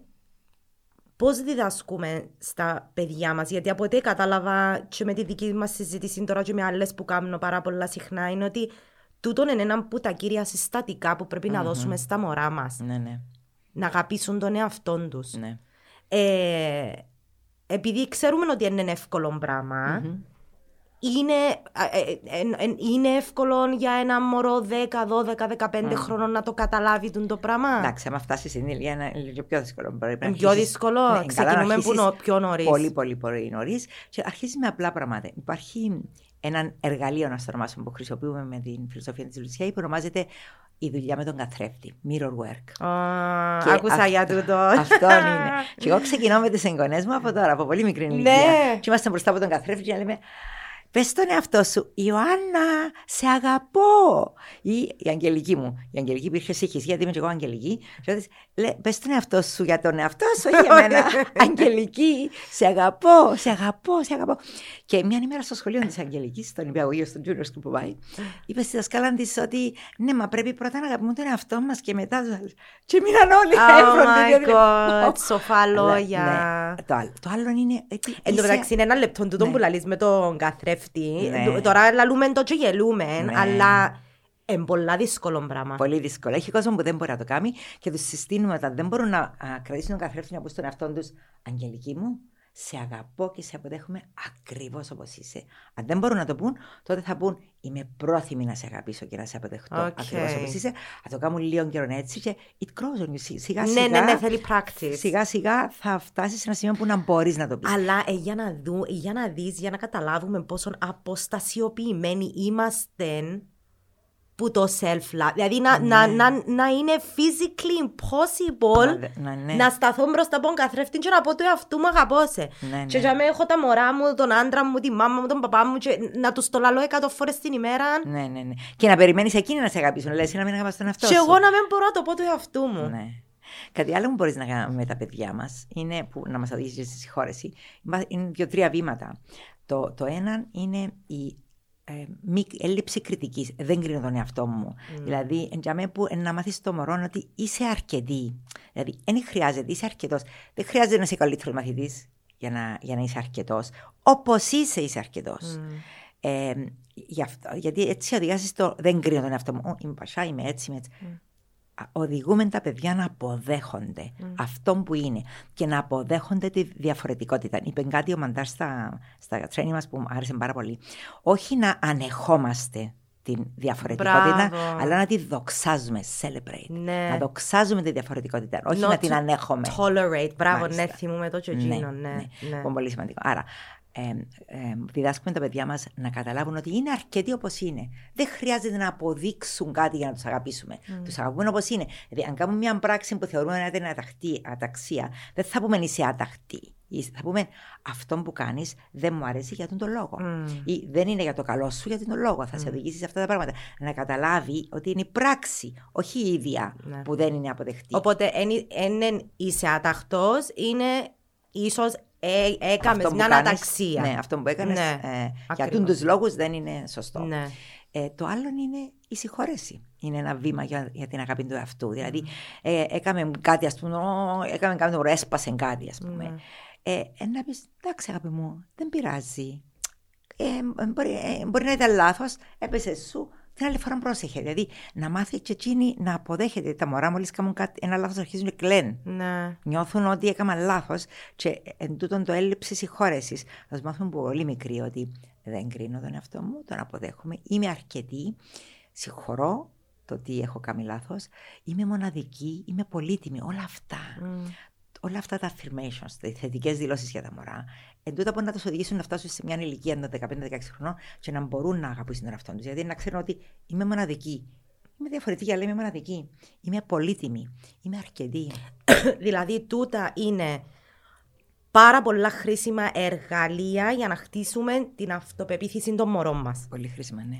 Πώς διδασκούμε στα παιδιά μας, Γιατί από ό,τι κατάλαβα και με τη δική μας συζήτηση τώρα και με άλλες που κάνω πάρα πολλά συχνά, είναι ότι τούτο είναι ένα από τα κύρια συστατικά που πρέπει mm-hmm. να δώσουμε στα μωρά μας. Ναι, ναι. Να αγαπήσουν τον εαυτό τους. Ναι. Ε, επειδή ξέρουμε ότι είναι εύκολο πράγμα, mm-hmm είναι, ε, ε, είναι εύκολο για ένα μωρό 10, 12, 15 χρόνων να το καταλάβει το πράγμα; Εντάξει, άμα φτάσεις στην ηλικία είναι λίγο πιο δύσκολο. Είναι πιο δύσκολο. Ναι, Ξεκινούμε που πιο νωρίς. Πολύ, πολύ, πολύ νωρίς. Και αρχίζεις με απλά πράγματα. Υπάρχει ένα εργαλείο, να το ονομάσουμε, που χρησιμοποιούμε με την φιλοσοφία της Λουσιά, που ονομάζεται η δουλειά με τον καθρέφτη. Mirror work. Oh, άκουσα για τούτο. Αυτό είναι. και εγώ ξεκινώ με τις εγγονές μου από τώρα, από πολύ μικρή ηλικία. Ναι. Και είμαστε μπροστά από τον καθρέφτη και λέμε Πες στον εαυτό σου, Ιωάννα, σε αγαπώ. Ή η Αγγελική μου. Η Αγγελική υπήρχε σύγχυση, γιατί είμαι και εγώ Αγγελική. Πες στον εαυτό σου για τον εαυτό σου, όχι για μένα. Αγγελική, σε αγαπώ, σε αγαπώ, σε αγαπώ. Και μια ημέρα στο σχολείο της Αγγελικής, στον υπηαγωγείο, στον Junior School που πάει, είπε στη δασκάλα της ότι ναι, μα πρέπει πρώτα να αγαπούμε τον εαυτό μας και μετά. Και μείναν όλοι Oh my god, σοφά λόγια. Ναι, το, άλλο, το άλλο είναι. Εν τω μεταξύ, είναι ένα λεπτό τούτο που λαλείς με τον καθρέφτη. Ναι. Τώρα λαλούμε το και γελούμε, ναι. αλλά είναι πολύ δύσκολο πράγμα. Πολύ δύσκολο. Έχει κόσμο που δεν μπορεί να το κάνει και τους συστήνουμε όταν δεν μπορούν να κρατήσουν τον καθρέφτη να πούν στον εαυτό τους Αγγελική μου, σε αγαπώ και σε αποδέχομαι ακριβώς όπως είσαι. Αν δεν μπορούν να το πούν, τότε θα πούν Είμαι πρόθυμη να σε αγαπήσω και να σε αποδεχτώ okay. ακριβώς όπως είσαι. Θα το κάνουν λίγο καιρό έτσι και it grows on you. Σιγά ναι, σιγά. Ναι, ναι, ναι, θέλει practice. Σιγά σιγά θα φτάσεις σε ένα σημείο που να μπορείς να το πεις. Αλλά ε, για να, δω, για να δεις, για να καταλάβουμε πόσο αποστασιοποιημένοι είμαστε που το self-love. Δηλαδή να, ναι. να, να, να, είναι physically impossible να, ναι. να σταθώ μπροστά από τον καθρέφτη και να πω του εαυτού μου αγαπώ σε. Ναι, και για μένα έχω τα μωρά μου, τον άντρα μου, τη μάμα μου, τον παπά μου και να τους το λαλώ εκατό φορές την ημέρα. Ναι, ναι, ναι. Και να περιμένεις εκείνη να σε αγαπήσουν, λες να μην αγαπάς τον εαυτό σου. Και εγώ να μην μπορώ να το πω του εαυτού μου. Ναι. Κάτι άλλο που μπορείς να κάνεις με τα παιδιά μας είναι που να μας οδηγήσεις στη συγχώρεση. Είναι δύο-τρία βήματα. Το, το ένα είναι η ε, μη, έλλειψη κριτικής. Δεν κρίνω τον εαυτό μου. Mm. Δηλαδή, για που να μάθεις το μωρό ότι είσαι αρκετή. Δηλαδή, δεν χρειάζεται, είσαι αρκετός. Δεν χρειάζεται να είσαι καλύτερος μαθητής για να, για να είσαι αρκετός. Όπως είσαι, είσαι αρκετός. Mm. Ε, γιατί έτσι οδηγάζεις στο δεν κρίνω τον εαυτό μου. Είμαι πασά, είμαι έτσι, είμαι έτσι. Mm οδηγούμε τα παιδιά να αποδέχονται mm. αυτό που είναι και να αποδέχονται τη διαφορετικότητα. Είπε κάτι ο Μαντάρ στα, στα τρένια μας που μου άρεσε πάρα πολύ. Όχι να ανεχόμαστε την διαφορετικότητα, Μπράβο. αλλά να τη δοξάζουμε. Celebrate. Ναι. Να δοξάζουμε τη διαφορετικότητα, όχι Not να την ανέχομαι. Tolerate. Μπράβο, ναι, θυμούμε το τζοτζίνο. Ναι, ναι, ναι. ναι. Πολύ σημαντικό. Άρα, ε, ε, διδάσκουμε τα παιδιά μας να καταλάβουν ότι είναι αρκετοί όπως είναι. Δεν χρειάζεται να αποδείξουν κάτι για να τους αγαπήσουμε. Mm. Τους αγαπούμε όπως είναι. Δηλαδή, αν κάνουμε μια πράξη που θεωρούμε ότι είναι αταχτή, αταξία, δεν θα πούμε είσαι αταχτή. Θα πούμε αυτό που κάνεις δεν μου αρέσει για τον λόγο. Mm. Ή δεν είναι για το καλό σου για τον λόγο. Θα mm. σε οδηγήσει σε αυτά τα πράγματα. Να καταλάβει ότι είναι η πράξη, όχι η ίδια ναι. που δεν είναι αποδεκτή. Οπότε, εν είσαι αταχτό, είναι ίσως ε, έκαμες μια αναταξία. Ναι, αυτό που έκανες ναι, ε, για αυτού του λόγους δεν είναι σωστό. Ναι. Ε, το άλλο είναι η συγχώρεση. Είναι ένα βήμα για, για την αγάπη του εαυτού. Δηλαδή, ε, έκαμε κάτι, ας πούμε, έκαμε κάτι, έσπασε κάτι, ας πούμε. Mm. Ε, να πεις, εντάξει, αγάπη μου, δεν πειράζει. Ε, μπορεί, ε, μπορεί να ήταν λάθος, έπεσε σου, την άλλη φορά πρόσεχε. Δηλαδή να μάθει και εκείνη να αποδέχεται. Τα μωρά μόλις κάνουν κάτι, ένα λάθος αρχίζουν και κλαίνουν. Ναι. Νιώθουν ότι έκαναν λάθος και εν τούτον το έλλειψη συγχώρεσης. Α μάθουν πολύ μικροί ότι δεν κρίνω τον εαυτό μου, τον αποδέχομαι, είμαι αρκετή, συγχωρώ το ότι έχω κάνει λάθος, είμαι μοναδική, είμαι πολύτιμη. Όλα αυτά. Όλα αυτά τα affirmations, οι θετικές δηλώσεις για τα μωρά, εν τούτα μπορεί να τους οδηγήσουν να φτάσουν σε μια ηλικία των 15-16 χρονών και να μπορούν να αγαπήσουν τον εαυτό τους. Γιατί να ξέρουν ότι είμαι μοναδική. Είμαι διαφορετική, αλλά είμαι μοναδική. Είμαι πολύτιμη. Είμαι αρκετή. δηλαδή, τούτα είναι πάρα πολλά χρήσιμα εργαλεία για να χτίσουμε την αυτοπεποίθηση των μωρών μας. Πολύ χρήσιμα, ναι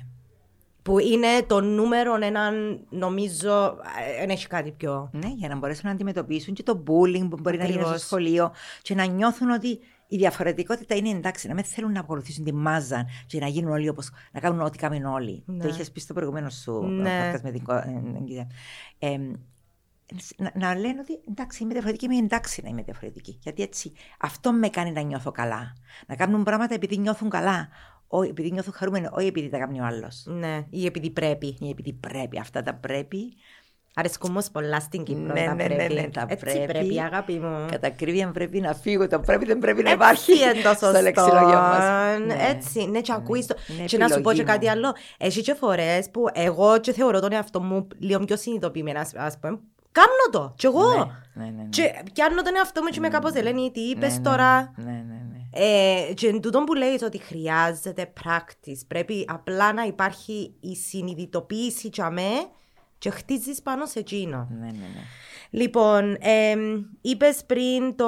που είναι το νούμερο ένα, νομίζω, δεν έχει κάτι πιο. Ναι, για να μπορέσουν να αντιμετωπίσουν και το bullying που μπορεί Ακριβώς. να γίνει στο σχολείο και να νιώθουν ότι η διαφορετικότητα είναι εντάξει, να μην θέλουν να ακολουθήσουν τη μάζα και να γίνουν όλοι όπως. να κάνουν ό,τι κάνουν όλοι. Ναι. Το είχες πει στο προηγούμενο σου ναι. με την ε, ε, να, να λένε ότι εντάξει, είμαι διαφορετική, είμαι εντάξει να είμαι διαφορετική. Γιατί έτσι αυτό με κάνει να νιώθω καλά. Να κάνουν πράγματα επειδή νιώθουν καλά όχι επειδή νιώθω χαρούμενο, όχι επειδή τα κάνει ο άλλος. Ναι, ή επειδή πρέπει. Ή επειδή πρέπει. Αυτά τα πρέπει. Αρέσκω όμως πολλά στην Κύπρο. Ναι, τα ναι, πρέπει. ναι, ναι, τα Έτσι πρέπει. πρέπει, αγάπη μου. Κατά κρύβια πρέπει να φύγω. Το πρέπει δεν πρέπει να υπάρχει. Έτσι είναι το στο σωστό. λεξιλόγιο μας. Ναι. Έτσι, ναι, και ακούεις το. Είναι Και να σου πω και επιλογή κάτι μου. άλλο. Έχει και φορές που εγώ και θεωρώ τον εαυτό μου λίγο πιο συνειδητοποιημένα, α πούμε. Κάνω το. Κι εγώ. Ναι, ναι, ναι. Και πιάνω τον εαυτό μου και με κάπως Ελένη, τι Ναι, είπες ναι, τώρα; Ναι, ναι, ναι. Ε, και εν τούτον που λέει ότι χρειάζεται practice, πρέπει απλά να υπάρχει η συνειδητοποίηση για με και χτίζεις πάνω σε εκείνο. ναι, ναι, ναι. Λοιπόν, ε, είπες πριν το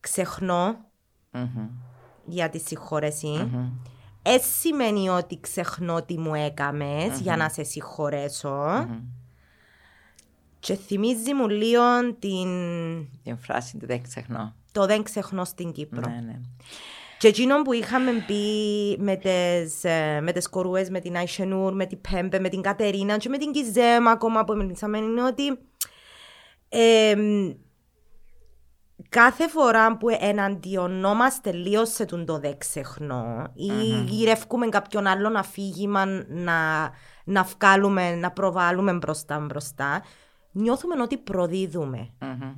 ξεχνώ Μμμ, για τη συγχώρεση. μμμ. Ε, σημαίνει ότι ξεχνώ τι μου έκαμες για να σε συγχωρέσω. Μμμ. Και θυμίζει μου λίγο την... Την φράση του δεν ξεχνώ. Το δεν ξεχνώ στην Κύπρο. Ναι, ναι. Και εκείνο που είχαμε πει με τις, ε, με τις κορούες, με την Αϊσενούρ, με την Πέμπε, με την Κατερίνα και με την Κιζέμα ακόμα που μιλήσαμε είναι ότι εμ, κάθε φορά που εναντιονόμαστε λίγο σε τον το δεν ξεχνώ ή γυρεύκουμε κάποιον άλλον αφήγημα να, να βγάλουμε, να προβάλλουμε μπροστά μπροστά, νιώθουμε ότι προδίδουμε. Μμμ.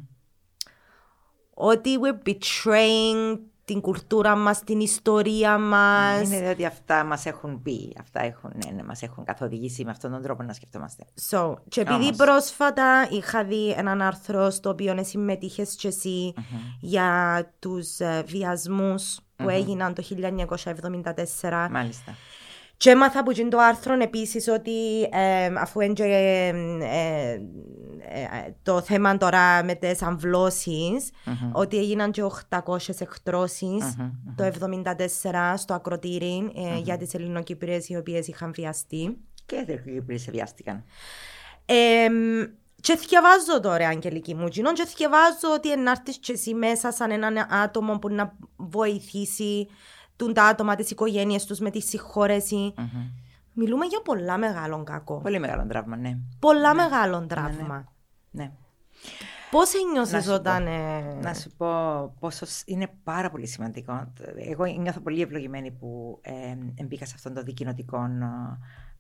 Ότι we're betraying την κουλτούρα μας, την ιστορία μας. Είναι ότι αυτά μας έχουν πει. Αυτά έχουν, ναι, ναι, μας έχουν καθοδηγήσει με αυτόν τον τρόπο να σκεφτόμαστε. So, και επειδή Όμως. πρόσφατα είχα δει έναν άρθρο στο οποίο συμμετείχες και εσύ για τους ε, βιασμούς που έγιναν το 1974 Μάλιστα. Και έμαθα από εκείνο το άρθρο επίσης ότι ε, αφού είναι και, ε, ε, ε, το θέμα τώρα με τις αμβλώσεις ότι έγιναν και 800 εκτρώσεις το 1974 στο ακροτήρι ε, για τις Ελληνοκύπριες οι οποίες είχαν βιαστεί. Και οι οποίοι σε βιάστηκαν. Ε, και θυκευάζω τώρα, Αγγελική μου, κοινών, και θυκευάζω ότι να έρθεις και εσύ μέσα σαν έναν άτομο που να βοηθήσει τούν τα άτομα, τις οικογένειες τους με τη συγχώρεση. Μμμ. Μιλούμε για πολλά μεγάλο κακό. Πολύ μεγάλο τραύμα, ναι. Πολλά μεγάλο τραύμα. ναι. Πώς Να ένιωσες σου όταν... πω. ε, Να σου πω πόσο σ- είναι πάρα πολύ σημαντικό. Εγώ νιώθω πολύ ευλογημένη που ε, μπήκα σε αυτόν τον δικοινοτικό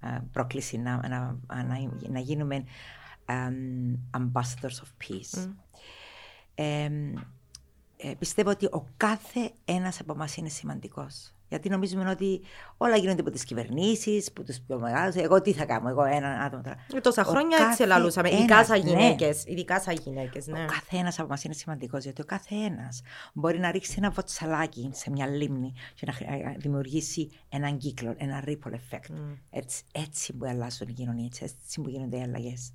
ε, πρόκληση να, να, να, να γίνουμε ε, ambassadors of peace. Ε, ε, πιστεύω ότι ο κάθε ένας από εμάς είναι σημαντικός. Γιατί νομίζουμε ότι όλα γίνονται από τις κυβερνήσεις, από τους πιο μεγάλους. Εγώ τι θα κάνω, εγώ ένα άτομο τώρα. ε, τόσα Ο χρόνια έτσι κάθε ελαλούσαμε, ειδικά ένας, σαν ναι. γυναίκες. Ειδικά σαν γυναίκες, ναι. Ο καθένα από εμά είναι σημαντικός, γιατί ο καθένα μπορεί να ρίξει ένα βοτσαλάκι σε μια λίμνη και να χρη- ε, δημιουργήσει έναν κύκλο, ένα ripple effect. Έτσι, έτσι που αλλάζουν οι κοινωνίε, έτσι που γίνονται οι αλλαγές.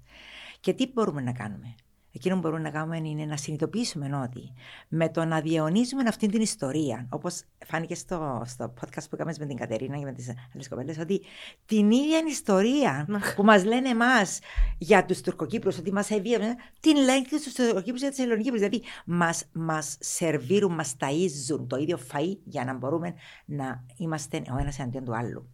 Και τι μπορούμε να κάνουμε; Εκείνο που μπορούμε να κάνουμε είναι να συνειδητοποιήσουμε ότι με το να διαιωνίζουμε αυτή την ιστορία, όπως φάνηκε στο, στο podcast που έκαμε με την Κατερίνα και με τις άλλες κοπέλες, ότι την ίδια ιστορία που μας λένε εμάς για τους Τουρκοκύπρους, ότι μας εβίωσαν, την λένε και στους Τουρκοκύπρους για τι Ελληνοκύπρους. Δηλαδή μας μας σερβίρουν, μας ταΐζουν το ίδιο φαΐ για να μπορούμε να είμαστε ο ένας εναντίον του άλλου.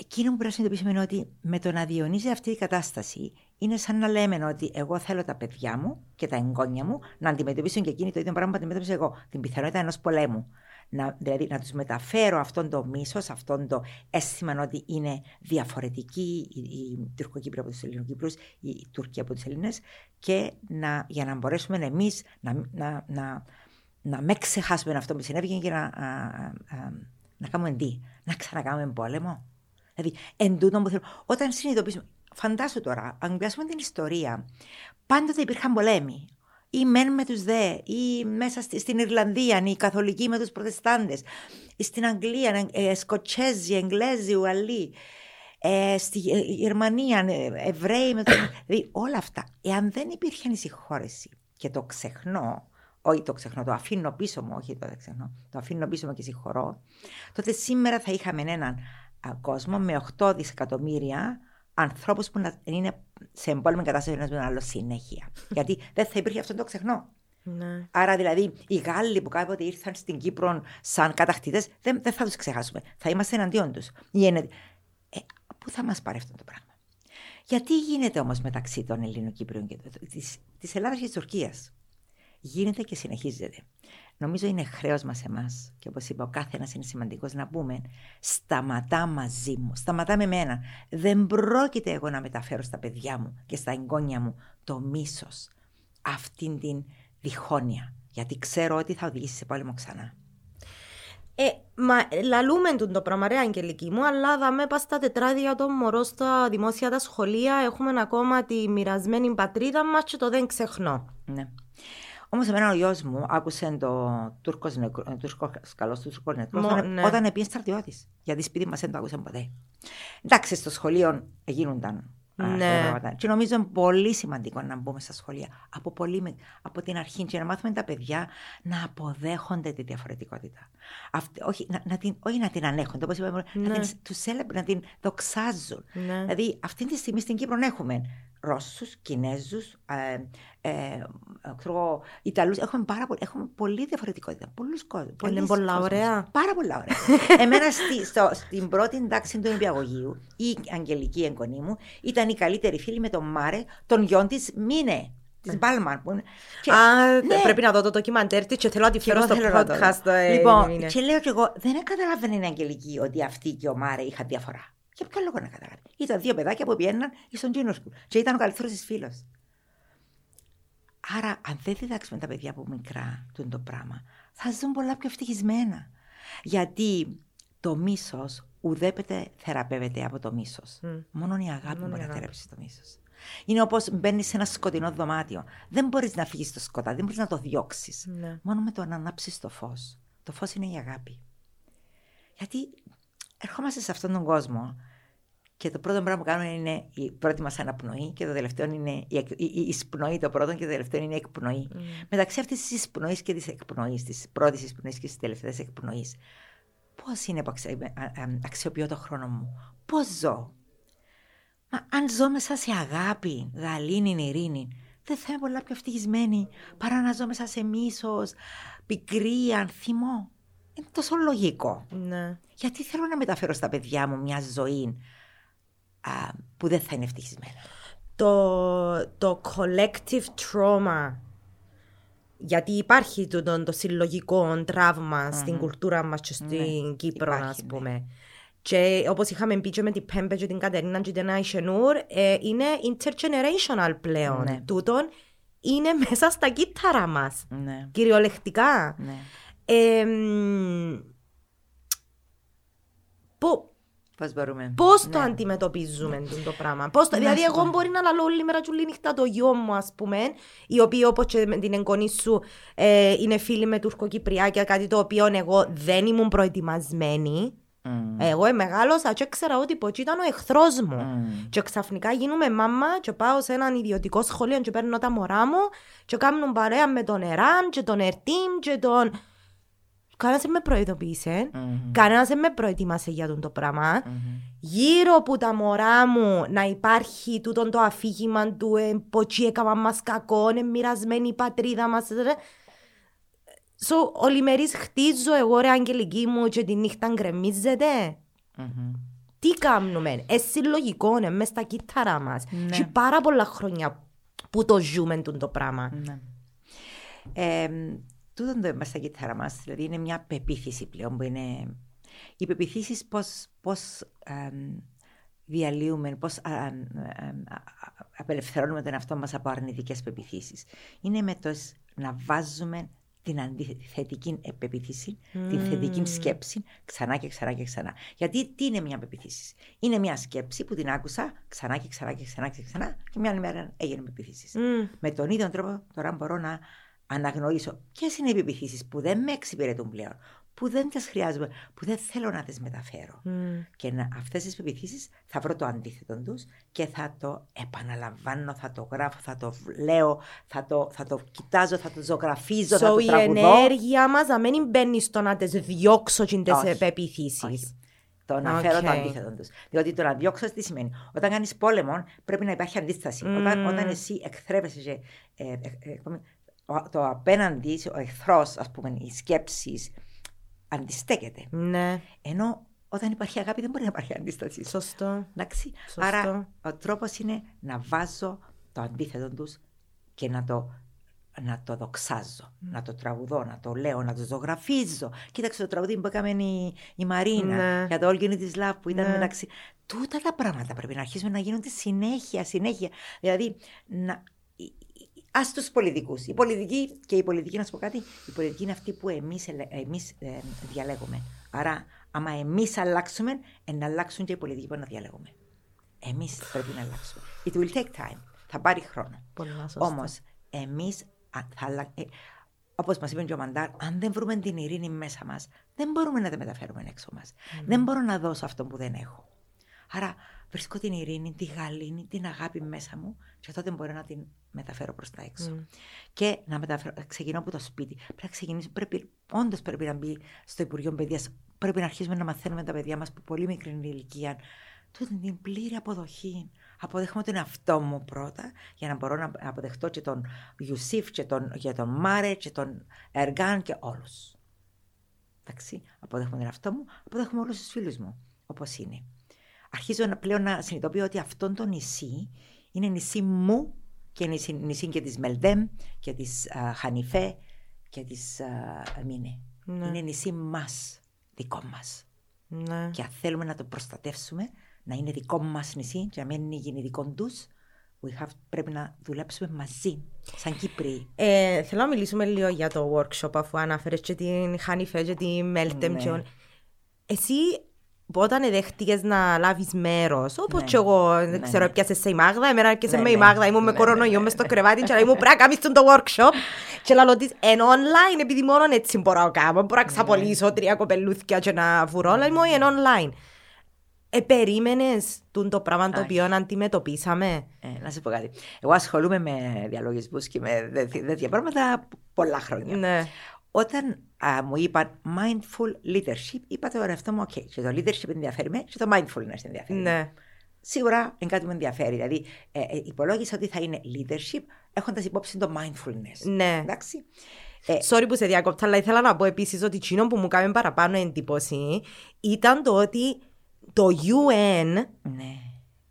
Εκείνο που πρέπει να συνειδητοποιήσουμε είναι ότι με το να διονύζει αυτή η κατάσταση είναι σαν να λέμε ότι εγώ θέλω τα παιδιά μου και τα εγγόνια μου να αντιμετωπίσουν και εκείνοι το ίδιο πράγμα που αντιμετώπισα εγώ. Την πιθανότητα ενός πολέμου. Να, δηλαδή να τους μεταφέρω αυτόν το μίσος, αυτόν το αίσθημα ότι είναι διαφορετική η, η Τουρκοκύπρη από τους Ελληνοκύπρους, η, η Τουρκία από τους Έλληνες και να, για να μπορέσουμε εμείς να, να, να, να με ξεχάσουμε αυτό που συνέβη και να, α, α, α, να κάνουμε τι, να ξανακάνουμε πόλεμο. Δηλαδή, εν τούτον που θέλω, όταν συνειδητοποιήσουμε, φαντάσου τώρα, αν πιάσουμε την ιστορία, πάντοτε υπήρχαν πολέμοι. Ή μεν με τους δε, ή μέσα στην Ιρλανδία, οι καθολικοί με τους προτεστάντες. Στην Αγγλία, ε, Σκοτσέζοι, Εγγλέζοι, Ουαλοί. Ε, στη ε, Γερμανία, ε, Εβραίοι, με δηλαδή όλα αυτά. Εάν δεν υπήρχε ανησυχόρεση και το ξεχνώ, όχι το ξεχνώ, το αφήνω πίσω μου, όχι το ξεχνώ, το αφήνω πίσω μου και συγχωρώ, τότε σήμερα θα είχαμε έναν κόσμο με 8 δισεκατομμύρια ανθρώπους που να είναι σε εμπόλεμη κατάσταση ένας με τον άλλο συνέχεια. Γιατί δεν θα υπήρχε αυτό το ξεχνώ. Ναι. Άρα δηλαδή οι Γάλλοι που κάποτε ήρθαν στην Κύπρο σαν κατακτητές, δεν, δεν θα τους ξεχάσουμε. Θα είμαστε εναντίον τους. Ε, πού θα μας πάρει αυτό το πράγμα; Γιατί γίνεται όμως μεταξύ των Ελλήνων Κύπριων και της Ελλάδας και της Τουρκίας; Γίνεται και συνεχίζεται. Νομίζω είναι χρέος μας εμάς, και όπως είπα, ο κάθε ένα είναι σημαντικός να πούμε: Σταματά μαζί μου, σταματά με μένα. Δεν πρόκειται εγώ να μεταφέρω στα παιδιά μου και στα εγγόνια μου το μίσος, αυτήν την διχόνοια. Γιατί ξέρω ότι θα οδηγήσει σε πόλεμο ξανά. Ε, μα λαλούμε τον το πράγμα, ρε Αγγελική μου, αλλά δαμε πας στα τετράδια των μωρών στα δημόσια τα σχολεία, έχουμε ακόμα τη μοιρασμένη πατρίδα μας και το δεν ξεχνώ. Ναι. Όμως, εμένα ο γιος μου άκουσε το Τούρκο καλός του Τούρκο νεκρό όταν, ναι. όταν πήγε στρατιώτης. Γιατί σπίτι μας δεν το άκουσε ποτέ. Εντάξει, στο σχολείο γίνονταν ναι. Και νομίζω είναι πολύ σημαντικό να μπούμε στα σχολεία από, πολύ, από την αρχή και να μάθουμε τα παιδιά να αποδέχονται τη διαφορετικότητα. Αυτή, όχι, να, να την, όχι να την ανέχονται, όπως είπαμε, ναι. να, την, τους να την δοξάζουν. Ναι. Δηλαδή, αυτή τη στιγμή στην Κύπρο έχουμε Ρώσους, Κινέζους, ε, ε, Ιταλούς. Έχουμε, πάρα πολύ, έχουμε πολύ διαφορετικότητα. Πολλούς κόσμους. Είναι πολλά ωραία. Πάρα πολλά ωραία. Εμένα στη, στο, στην πρώτη τάξη του Νηπιαγωγείου, η Αγγελική εγγονή μου ήταν η καλύτερη φίλη με τον Μάρε, τον γιον της Μίνε. Της Μπάλμαν. Και... Α, ναι. πρέπει να δω το ντοκιμαντέρ της και θέλω να τη φέρω στο podcast. Ε, λοιπόν, και λέω και εγώ, δεν καταλαβαίνω η Αγγελική ότι αυτή και ο Μάρε είχαν διαφορά. Για ποιο λόγο να καταλάβει; Ήταν δύο παιδάκια που πιέναν στον Τζίνος και ήταν ο καλύτερο της φίλος. Άρα, αν δεν διδάξουμε τα παιδιά από μικρά του το πράγμα, θα ζουν πολλά πιο ευτυχισμένα. Γιατί το μίσος ουδέποτε θεραπεύεται από το μίσος. Mm. Μόνο η αγάπη μπορεί να θεραπεύσει το μίσος. Είναι όπως μπαίνεις σε ένα σκοτεινό δωμάτιο. Δεν μπορείς να φύγεις στο σκοτάδι, δεν μπορείς να το διώξεις. Ναι. Μόνο με το να ανάψεις το φως. Το φως είναι η αγάπη. Γιατί ερχόμαστε σε αυτόν τον κόσμο και το πρώτο πράγμα που κάνουμε είναι η πρώτη μας αναπνοή και το τελευταίο είναι η, η, η εισπνοή το πρώτο και το τελευταίο είναι η εκπνοή. Mm. Μεταξύ αυτής της εισπνοής και της εκπνοής, της πρώτης εισπνοής και της τελευταίας εκπνοής, πώς είναι που αξιοποιώ το χρόνο μου, πώς ζω; Μα αν ζω μέσα σε αγάπη, γαλήνη, ειρήνη, δεν θα είμαι πολλά πιο ευτυχισμένη παρά να ζω μέσα σε μίσος, πικρία, θυμό. Είναι τόσο λογικό. Ναι. Γιατί θέλω να μεταφέρω στα παιδιά μου μια ζωή που δεν θα είναι ευτυχισμένα. Το, το collective trauma γιατί υπάρχει το, το, το συλλογικό τραύμα mm-hmm. στην κουλτούρα μας και στην ναι, Κύπρο, ας ναι. πούμε. Ναι. Και όπως είχαμε πει και με την Πέμπε και την Κατερίνα και την Αϊσενούρ, ε, είναι intergenerational πλέον. Ναι. Τούτον είναι μέσα στα κύτταρα μας. Ναι. Κυριολεκτικά. Ναι. Ε, που, Πώς μπορούμε. Πώς ναι. το αντιμετωπίζουμε ναι. το πράγμα; Πώς το... δηλαδή, εγώ μπορεί να λαλώ όλη μέρα τσουλή νύχτα το γιο μου, ας πούμε, η οποία όπως και με την εγγονή σου ε, είναι φίλη με τουρκοκυπριάκια, κάτι το οποίο εγώ δεν ήμουν προετοιμασμένη. Mm. Εγώ μεγάλωσα και ήξερα ότι ποτσί ήταν ο εχθρός μου. Mm. Και ξαφνικά γίνομαι μάμα και πάω σε έναν ιδιωτικό σχολείο και παίρνω τα μωρά μου και κάνουν παρέα με τον Εράν και τον Ερτίν και τον. Κανένας δεν με προειδοποίησε. Mm-hmm. Κανένας δεν με προετοίμασε για αυτό το πράγμα. Mm-hmm. Γύρω από τα μωρά μου να υπάρχει τούτο το αφήγημα του ε, ποτσί έκαμα μας κακό, είναι μοιρασμένη η πατρίδα μας. So, ολημερής χτίζω εγώ ρε αγγελική μου και τη νύχτα γκρεμίζεται. Mm-hmm. Τι κάνουμε, εσύ λογικό είναι μέσα στα κύτταρα μας. Ναι. Και πάρα πολλά χρόνια που το ζούμε το πράγμα. Ναι. Ε, τούτο το είμαστε στα κύτταρα μας, δηλαδή είναι μια πεποίθηση πλέον που είναι. Οι πεπιθήσει πώ πώς, διαλύουμε, πώς απελευθερώνουμε τον εαυτό μας από αρνητικές πεπιθήσει. Είναι με το να βάζουμε την αντιθετική πεποίθηση, την θετική σκέψη ξανά και ξανά και ξανά. Γιατί τι είναι μια πεποίθηση; Είναι μια σκέψη που την άκουσα ξανά και ξανά και ξανά και ξανά και μια άλλη μέρα έγινε πεποίθηση. Με τον ίδιο τρόπο τώρα μπορώ να αναγνωρίσω ποιες είναι οι πεπιθήσει που δεν με εξυπηρετούν πλέον, που δεν τις χρειάζομαι, που δεν θέλω να τις μεταφέρω. Και αυτές τις πεπιθήσει θα βρω το αντίθετο τους και θα το επαναλαμβάνω, θα το γράφω, θα το λέω, θα το, θα το κοιτάζω, θα το ζωγραφίζω, so θα το τραγουδώ. η ενέργεια μας να μην μπαίνει στο να τις διώξω τις πεπιθήσει. Το να okay. φέρω το αντίθετο τους. Διότι το να διώξω τι σημαίνει; Όταν κάνεις πόλεμο, πρέπει να υπάρχει αντίσταση. Mm. Όταν, όταν εσύ εκθρέπεσαι και ε, ε, ε, το απέναντι, ο εχθρός, ας πούμε, οι σκέψει, αντιστέκεται. Ναι. Ενώ όταν υπάρχει αγάπη δεν μπορεί να υπάρχει αντίσταση. Σωστό. Εντάξει. Σωστό. Άρα ο τρόπος είναι να βάζω το αντίθετο τους και να το, να το δοξάζω, mm. να το τραγουδώ, να το λέω, να το ζωγραφίζω. Κοίταξε το τραγουδί που έκαμε η, η Μαρίνα ναι. για το All You Need Love που ήταν ναι. μεταξύ. Τούτα τα πράγματα πρέπει να αρχίσουμε να γίνονται συνέχεια, συνέχεια. Δηλαδή να, Α τους πολιτικούς. Η πολιτική και η πολιτική, να σου πω κάτι, η πολιτική είναι αυτή που εμείς εμείς, ε, διαλέγουμε. Άρα, άμα εμείς αλλάξουμε, να αλλάξουν και οι πολιτικοί που να διαλέγουμε. Εμείς πρέπει να αλλάξουμε. It will take time. Θα πάρει χρόνο. Όμως, εμείς θα ε, Όπως μας είπε και ο Μαντάρ, αν δεν βρούμε την ειρήνη μέσα μας, δεν μπορούμε να τα μεταφέρουμε έξω μας. Mm. Δεν μπορώ να δώσω αυτό που δεν έχω. Άρα, βρίσκω την ειρήνη, τη γαλήνη, την αγάπη μέσα μου και τότε μπορώ να την μεταφέρω προς τα έξω. Mm. Και να μεταφέρω, ξεκινώ από το σπίτι. Πρέπει να ξεκινήσω, πρέπει, όντως πρέπει να μπει στο Υπουργείο Παιδείας. Πρέπει να αρχίσουμε να μαθαίνουμε τα παιδιά μας από πολύ μικρή ηλικία. Τούτη την πλήρη αποδοχή. Αποδέχομαι τον εαυτό μου πρώτα, για να μπορώ να αποδεχτώ και τον Ιουσήφ και τον, και τον Μάρε και τον Εργάν και όλους. Εντάξει, αποδέχομαι τον εαυτό μου, αποδέχομαι όλους τους φίλους μου, όπως είναι. Αρχίζω πλέον να συνειδητοποιώ ότι αυτό το νησί είναι νησί μου και νησί, νησί και της Μελδέμ και της Χανιφέ και της Μίνε. Ναι. Είναι νησί μας, δικό μας. Ναι. Και αν θέλουμε να το προστατεύσουμε, να είναι δικό μας νησί και να μην γίνει δικό τους, we have, πρέπει να δουλέψουμε μαζί, σαν Κύπροι. Ε, θέλω να μιλήσουμε λίγο για το workshop, αφού αναφέρεις και την Χανιφέ και την Μελτέμ. Ναι. Εσύ όταν δέχτηκες να λάβεις μέρος, όπω ναι. και εγώ, δεν ναι, ξέρω, ναι. πιάσε σε η Μάγδα, εμένα πιάσε ναι, με η ναι. Μάγδα, ήμουν με ναι, κορονοϊό μες στο κρεβάτι και ήμουν πρέπει να κάνεις το workshop και να της εν online, επειδή μόνο έτσι μπορώ να κάνω, μπορώ να ξαπολύσω τρία κοπελούθια και να βουρώ, αλλά ήμουν εν online. Ε, περίμενες το πράγμα το οποίο αντιμετωπίσαμε; Ε, να σε πω κάτι. Εγώ ασχολούμαι με διαλογισμούς και με τέτοια πράγματα πολλά χρόνια. Ναι. Όταν α, μου είπαν mindful leadership, είπα το εαυτό μου, OK, και το leadership ενδιαφέρει με, και το mindfulness ενδιαφέρει. Ναι. Σίγουρα είναι κάτι που με ενδιαφέρει. Δηλαδή, ε, ε, υπολόγισα ότι θα είναι leadership έχοντας υπόψη το mindfulness. Ναι. Εντάξει. Ε, Sorry που σε διακόπτω, αλλά ήθελα να πω επίσης ότι εκείνο που μου κάνει παραπάνω εντύπωση ήταν το ότι το UN ναι.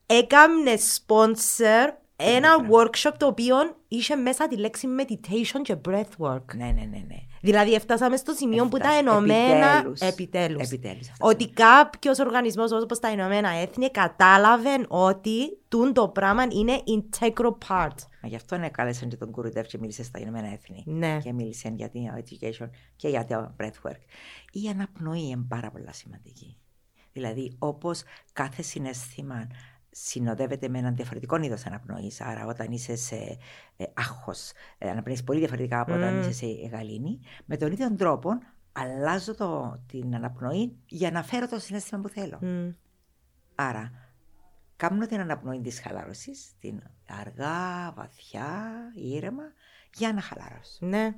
έκανε sponsor ένα workshop το οποίο είχε μέσα τη λέξη meditation και breathwork. Ναι, ναι, ναι. ναι. Δηλαδή, φτάσαμε στο σημείο που τα ενωμένα. Επιτέλους. Ότι κάποιος οργανισμός όπως τα Ηνωμένα Έθνη κατάλαβε ότι το πράγμα είναι integral part. Γι' αυτό είναι κάλεσαν και τον Κουρουντεύ και μίλησε στα Ηνωμένα Έθνη. Ναι. Και μίλησε για την education και για το breathwork. Η αναπνοή είναι πάρα πολύ σημαντική. Δηλαδή, όπως κάθε συνέστημα συνοδεύεται με έναν διαφορετικό είδος αναπνοής. Άρα, όταν είσαι σε ε, άγχος, ε, αναπνέεις πολύ διαφορετικά από όταν είσαι σε γαλήνη. Με τον ίδιο τρόπο, αλλάζω το, την αναπνοή για να φέρω το συνέστημα που θέλω. Άρα, κάνω την αναπνοή της χαλάρωσης, την αργά, βαθιά, ήρεμα, για να χαλάρωσω. Ναι.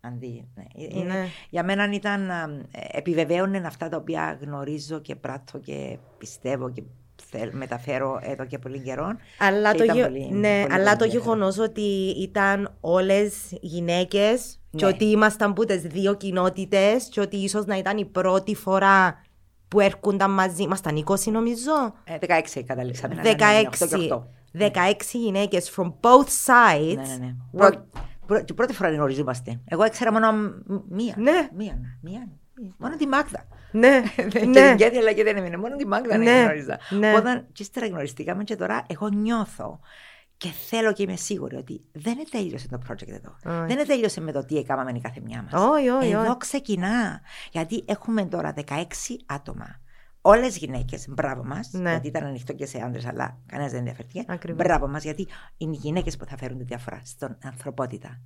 Αντί, ναι. Ε, ναι. Για μένα ήταν, ε, επιβεβαίωνε αυτά τα οποία γνωρίζω και πράττω και πιστεύω και μεταφέρω εδώ και πολύ καιρό. Αλλά το, ναι, αλλά το γεγονός ότι ήταν όλες γυναίκες και ναι. ότι ήμασταν που τι δύο κοινότητες και ότι ίσως να ήταν η πρώτη φορά που έρχονταν μαζί. Ήμασταν 20 νομίζω. Ε, 16 καταλήξαμε. 16. 16 γυναίκες from both sides. Ναι, ναι, ναι. πρώτη φορά γνωριζόμαστε. Εγώ ήξερα μόνο μία. Ναι. Μία, μία. Μόνο τη Μάγδα. Ναι, ναι. Γιατί αλλά και δεν έμεινε, μόνο τη Μάγδα ναι, γνώριζα. Ναι. Όταν και ύστερα γνωριστήκαμε και τώρα εγώ νιώθω Και θέλω και είμαι σίγουρη ότι δεν τέλειωσε το project εδώ. Όχι. Δεν τέλειωσε με το τι έκαναμε η καθεμιά μας. Όχι, όχι, Εδώ όχι. ξεκινά. Γιατί έχουμε τώρα 16 άτομα. Όλες γυναίκες, μπράβο μας. Ναι. Γιατί ήταν ανοιχτό και σε άντρε, αλλά κανένας δεν ενδιαφέρθηκε. Ακριβώς. Μπράβο μας, γιατί είναι οι γυναίκες που θα φέρουν τη διαφορά στην ανθρωπότητα.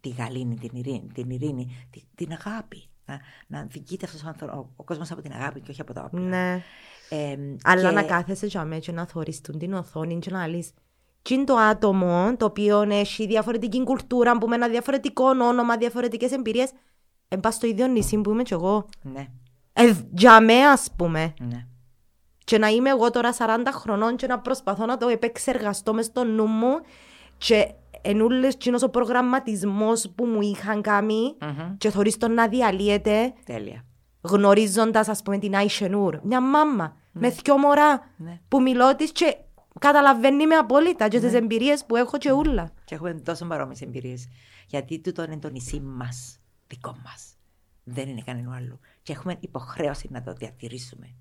Τη γαλήνη, την ειρήνη, την, ειρήνη, τη- την αγάπη. Να, να διοικείται αυτός ο, άνθρω- ο, ο κόσμος από την αγάπη και όχι από τα όπλα. Ναι. Ε, Αλλά και- να κάθεσαι για μένα και να θωρίστουν την οθόνη και να λες τι είναι το άτομο το οποίο έχει διαφορετική κουλτούρα, που με ένα διαφορετικό όνομα, διαφορετικές εμπειρίες, εν πας στο ίδιο νησί που είμαι κι εγώ. Ναι, Ε, για μένα ας πούμε. ναι. Και να είμαι εγώ τώρα 40 χρονών και να προσπαθώ να το επεξεργαστώ μες στο νου μου και ενούλες κοινός ο προγραμματισμός που μου είχαν κάνει Μμμ. και θωρείς τον να διαλύεται Τέλεια. γνωρίζοντας ας πούμε την Άισε Νούρ. Μια μάμα με δυο μωρά Ναι. που μιλώ της και καταλαβαίνει με απόλυτα και τις εμπειρίες που έχω και ούλα. Και έχουμε τόσο παρόμοιες εμπειρίες. Γιατί τούτο είναι το νησί μας. Δικό μας. Δεν είναι κανένα άλλου. Και έχουμε υποχρέωση να το διατηρήσουμε.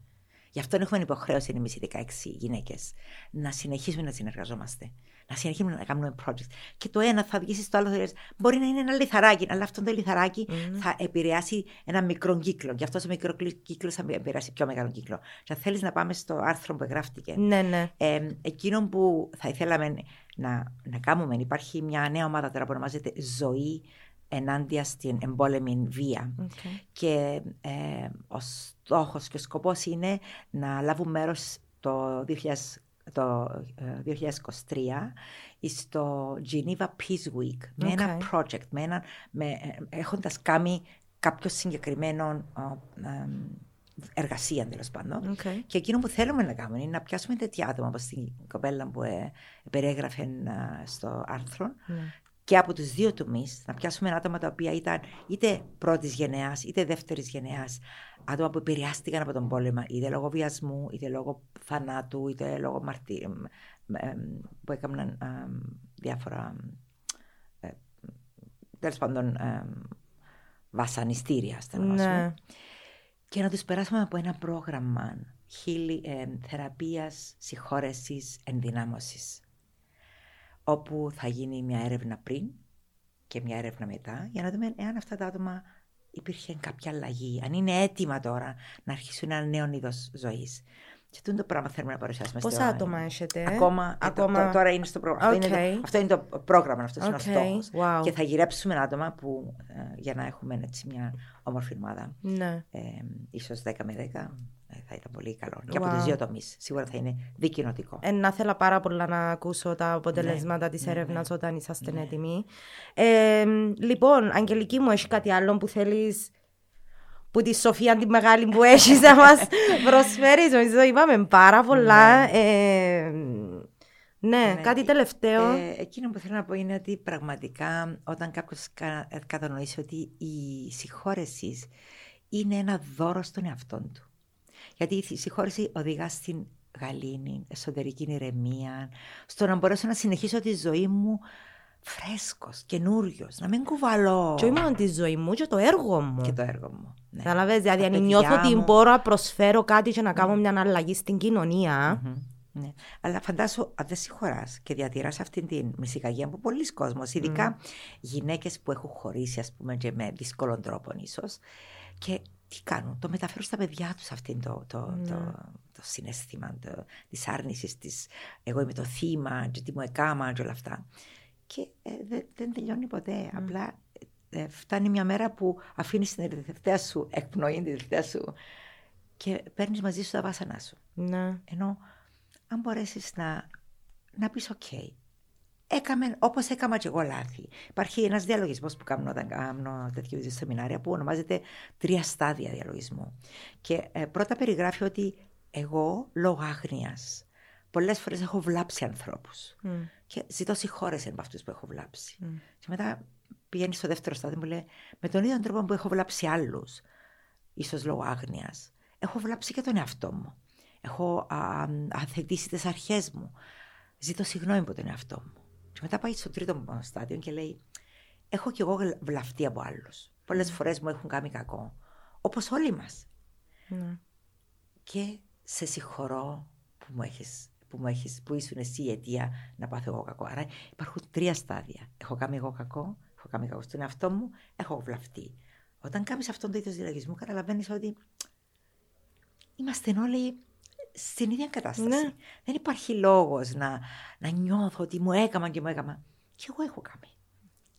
Γι' αυτό έχουμε υποχρέωση εμείς οι 16 γυναίκες να συνεχίσουμε να συνεργαζόμαστε. Να συνεχίσουμε να κάνουμε projects. Και το ένα θα οδηγήσει στο άλλο. θα λες, Μπορεί να είναι ένα λιθαράκι, αλλά αυτό το λιθαράκι θα επηρεάσει ένα μικρό κύκλο. Γι' αυτό ο μικρό κύκλο θα επηρεάσει πιο μεγάλο κύκλο. Και αν θέλεις να πάμε στο άρθρο που εγγράφτηκε, Ναι, ναι. ε, εκείνο που θα ήθελαμε να, να κάνουμε, υπάρχει μια νέα ομάδα τώρα που ονομάζεται Ζωή ενάντια στην εμπόλεμη βία. Okay. Και ε, ο στόχος και ο σκοπός είναι να λάβουν μέρος το, 2000, το ε, 2023 στο Geneva Peace Week με ένα Okay. project, με ένα, με, ε, έχοντας κάνει κάποιο συγκεκριμένο ε, ε, εργασία τέλος πάντων. Okay. Και εκείνο που θέλουμε να κάνουμε είναι να πιάσουμε τέτοια άτομα όπως την κοπέλα που ε, περιέγραφε ε, στο άρθρο Ναι. Και από τους δύο τομείς να πιάσουμε άτομα τα οποία ήταν είτε πρώτης γενεάς είτε δεύτερης γενεάς άτομα που επηρεάστηκαν από τον πόλεμο είτε λόγω βιασμού, είτε λόγω θανάτου, είτε λόγω μαρτύ... εμ, εμ, που έκαναν εμ, διάφορα ε, τέλος πάντων εμ, βασανιστήρια ας το ονομάσουμε Ναι. και να τους περάσουμε από ένα πρόγραμμα χίλι, ε, θεραπείας, συγχώρεσης, ενδυνάμωσης όπου θα γίνει μια έρευνα πριν και μια έρευνα μετά για να δούμε εάν αυτά τα άτομα υπήρχε κάποια αλλαγή, αν είναι έτοιμα τώρα να αρχίσουν ένα νέο είδος ζωής. Και αυτό είναι το πράγμα που θέλουμε να παρουσιάσουμε. Πόσα στο- άτομα έχετε; Ακόμα, ε, το- Ακόμα- το- τώρα είναι στο πρόγραμμα. Αυτό, είναι Οκ. το, αυτό είναι το πρόγραμμα, αυτός είναι ο Οκ, στόχος. wow. Και θα γυρέψουμε άτομα που, ε, για να έχουμε έτσι μια όμορφη ομάδα Ναι. ε, ίσως 10 με 10 ε, θα ήταν πολύ καλό. Και από Wow. τους δύο τομείς. Σίγουρα θα είναι δικοινοτικό. Ε, να θέλω πάρα πολλά να ακούσω τα αποτελέσματα της έρευνας όταν είσαστε έτοιμοι. Ε, λοιπόν, Αγγελική μου, έχεις κάτι άλλο που θέλεις που τη Σοφία τη μεγάλη που έχεις να μας προσφέρεις; Νομίζω είπαμε πάρα πολλά. Ε, ναι, Ναι, κάτι ε, τελευταίο. Ε, εκείνο που θέλω να πω είναι ότι πραγματικά όταν κάποιος κατανοήσει ότι η συγχώρεσης είναι ένα δώρο στον εαυτό του. Γιατί η συγχώρεση οδηγά στην γαλήνη, εσωτερική ηρεμία, στο να μπορέσω να συνεχίσω τη ζωή μου φρέσκος, καινούριος, να μην κουβαλώ Και όχι μόνο τη ζωή μου, και το έργο μου. και το έργο μου. Ναι. Καταλαβες, δηλαδή Τα αν παιδιά νιώθω ότι μου. μπορώ να προσφέρω κάτι και να κάνω μια αλλαγή στην κοινωνία. Μμμ. Ναι. Αλλά φαντάσου, αν δεν συγχωράς και διατηράς αυτή την μυσικαγία που πολλοί κόσμοι, ειδικά γυναίκες που έχουν χωρίσει, ας πούμε, και με δύσκολων τρόπων ίσως. Και τι κάνουν, το μεταφέρουν στα παιδιά τους αυτήν το, το, το, το συνέστημα της άρνησης, της εγώ είμαι το θύμα, και τι μου έκαμα, και όλα αυτά. Και ε, δεν, δεν τελειώνει ποτέ. Απλά ε, φτάνει μια μέρα που αφήνεις την τελευταία σου εκπνοή, την τελευταία σου και παίρνεις μαζί σου τα βάσανά σου. Ναι. Ενώ αν μπορέσεις να, να πεις οκ, έκαμε όπως έκανα και εγώ λάθη. Υπάρχει ένας διαλογισμός που κάνω όταν κάνω τέτοιου είδους σεμινάρια που ονομάζεται τρία στάδια διαλογισμού. Και ε, πρώτα περιγράφει ότι εγώ λόγω άγνοιας πολλές φορές έχω βλάψει ανθρώπους Μμ. και ζητώ συγχώρεση από αυτούς που έχω βλάψει. Μμ. Και μετά πηγαίνει στο δεύτερο στάδιο μου λέει με τον ίδιο τρόπο που έχω βλάψει άλλους, ίσως λόγω άγνοιας, έχω βλάψει και τον εαυτό μου. Έχω α, αθετήσει τις αρχές μου. Ζητώ συγγνώμη από τον εαυτό μου. Και μετά πάει στο τρίτο στάδιο και λέει έχω κι εγώ βλαφτεί από άλλους. Πολλές φορές μου έχουν κάνει κακό. Όπως όλοι μας. Ναι. Και σε συγχωρώ που μου έχεις που, μου έχεις, που ήσουν εσύ η αιτία να πάθω εγώ κακό. Άρα υπάρχουν τρία στάδια. Έχω κάνει εγώ κακό, έχω κάνει κακό στον εαυτό μου, έχω βλαφτεί. Όταν κάνεις αυτόν το είδος διαλογισμού, καταλαβαίνεις ότι είμαστε όλοι στην ίδια κατάσταση. Ναι. Δεν υπάρχει λόγος να, να νιώθω ότι μου έκαμα και μου έκαμα. Και εγώ έχω κάνει.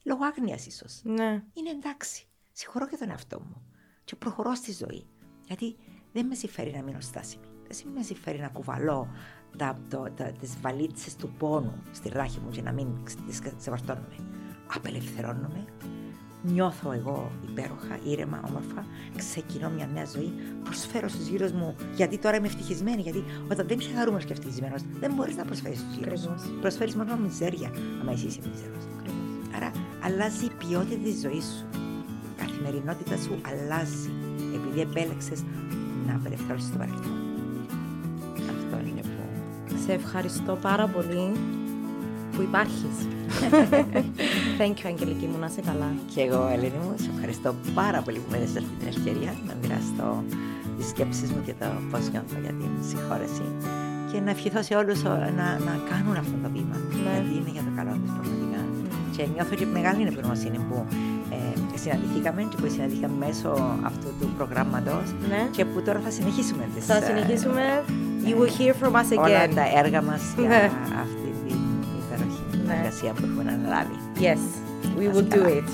Λόγω άγνοιας ίσως. Ναι. Είναι εντάξει. Συγχωρώ και τον εαυτό μου. Και προχωρώ στη ζωή. Γιατί δεν με συμφέρει να μείνω στάσιμη. Δεν με συμφέρει να κουβαλώ τα, το, τα, τις βαλίτσες του πόνου στη ράχη μου και να μην τις ξεβαρτώνουμε. Απελευθερώνομαι, νιώθω εγώ υπέροχα, ήρεμα, όμορφα, ξεκινώ μια νέα ζωή, προσφέρω στους γύρω μου, γιατί τώρα είμαι ευτυχισμένη. Γιατί όταν δεν είσαι χαρούμενο και ευτυχισμένος, δεν μπορείς να προσφέρεις στους γύρω σου. Προσφέρεις μόνο μιζέρια, άμα εσύ είσαι μιζέρος. Άρα αλλάζει η ποιότητα της ζωής σου. Η καθημερινότητα σου αλλάζει επειδή επέλεξες να απελευθερώσεις το παρελθόν. Αυτό είναι που. Σε ευχαριστώ πάρα πολύ που υπάρχεις. Thank you, Αγγελική μου, να είσαι καλά. Και εγώ, Ελένη μου, σε ευχαριστώ πάρα πολύ που με έδωσες αυτή την ευκαιρία να μοιραστώ τις σκέψεις μου και το πώς νιώθω για την συγχώρεση και να ευχηθώ σε όλους να, να κάνουν αυτό το βήμα, ναι. γιατί είναι για το καλό τους πραγματικά. Mm. Και νιώθω και μεγάλη ευγνωμοσύνη που ε, συναντηθήκαμε και που συναντηθήκαμε μέσω αυτού του προγράμματος ναι. και που τώρα θα συνεχίσουμε τις, Θα συνεχίσουμε, you will hear from us again. Όλα τα έργα μας για ναι. αυτή εργασία που έχουμε αναλάβει. Yes, we will do it.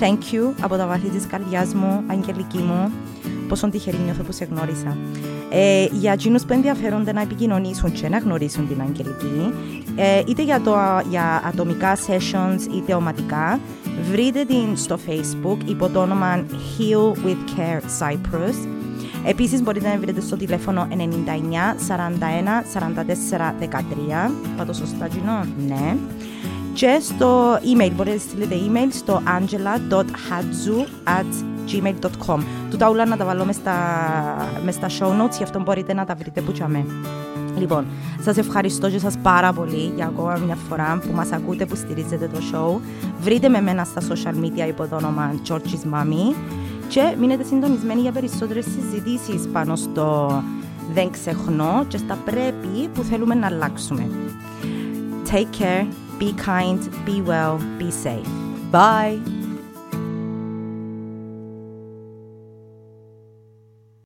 Thank you από τα βάθη της καρδιάς μου, Αγγελική μου. Πόσο τυχερή νιώθω που σε γνώρισα. Ε, για εκείνους που ενδιαφέρονται να επικοινωνήσουν και να γνωρίσουν την Αγγελική, ε, είτε για, το, για ατομικά sessions είτε οματικά, βρείτε την στο facebook υπό το όνομα Heal with Care Cyprus. Επίσης μπορείτε να βρείτε στο τηλέφωνο 99 41 44 13. Πατώ σωστά, Gino? Ναι. Και στο email, μπορείτε να στείλετε email στο angela.hadzu at gmail.com. Τούτα όλα να τα βάλω μες στα, μες στα show notes, γι' αυτό μπορείτε να τα βρείτε που τσάμε. Λοιπόν, σας ευχαριστώ και σας πάρα πολύ για ακόμα μια φορά που μας ακούτε, που στηρίζετε το show. Βρείτε με μένα στα social media υπό το όνομα George's Mommy και μείνετε συντονισμένοι για περισσότερες συζητήσεις πάνω στο δεν ξεχνώ και στα πρέπει που θέλουμε να αλλάξουμε. Take care, be kind, be well, be safe. Bye!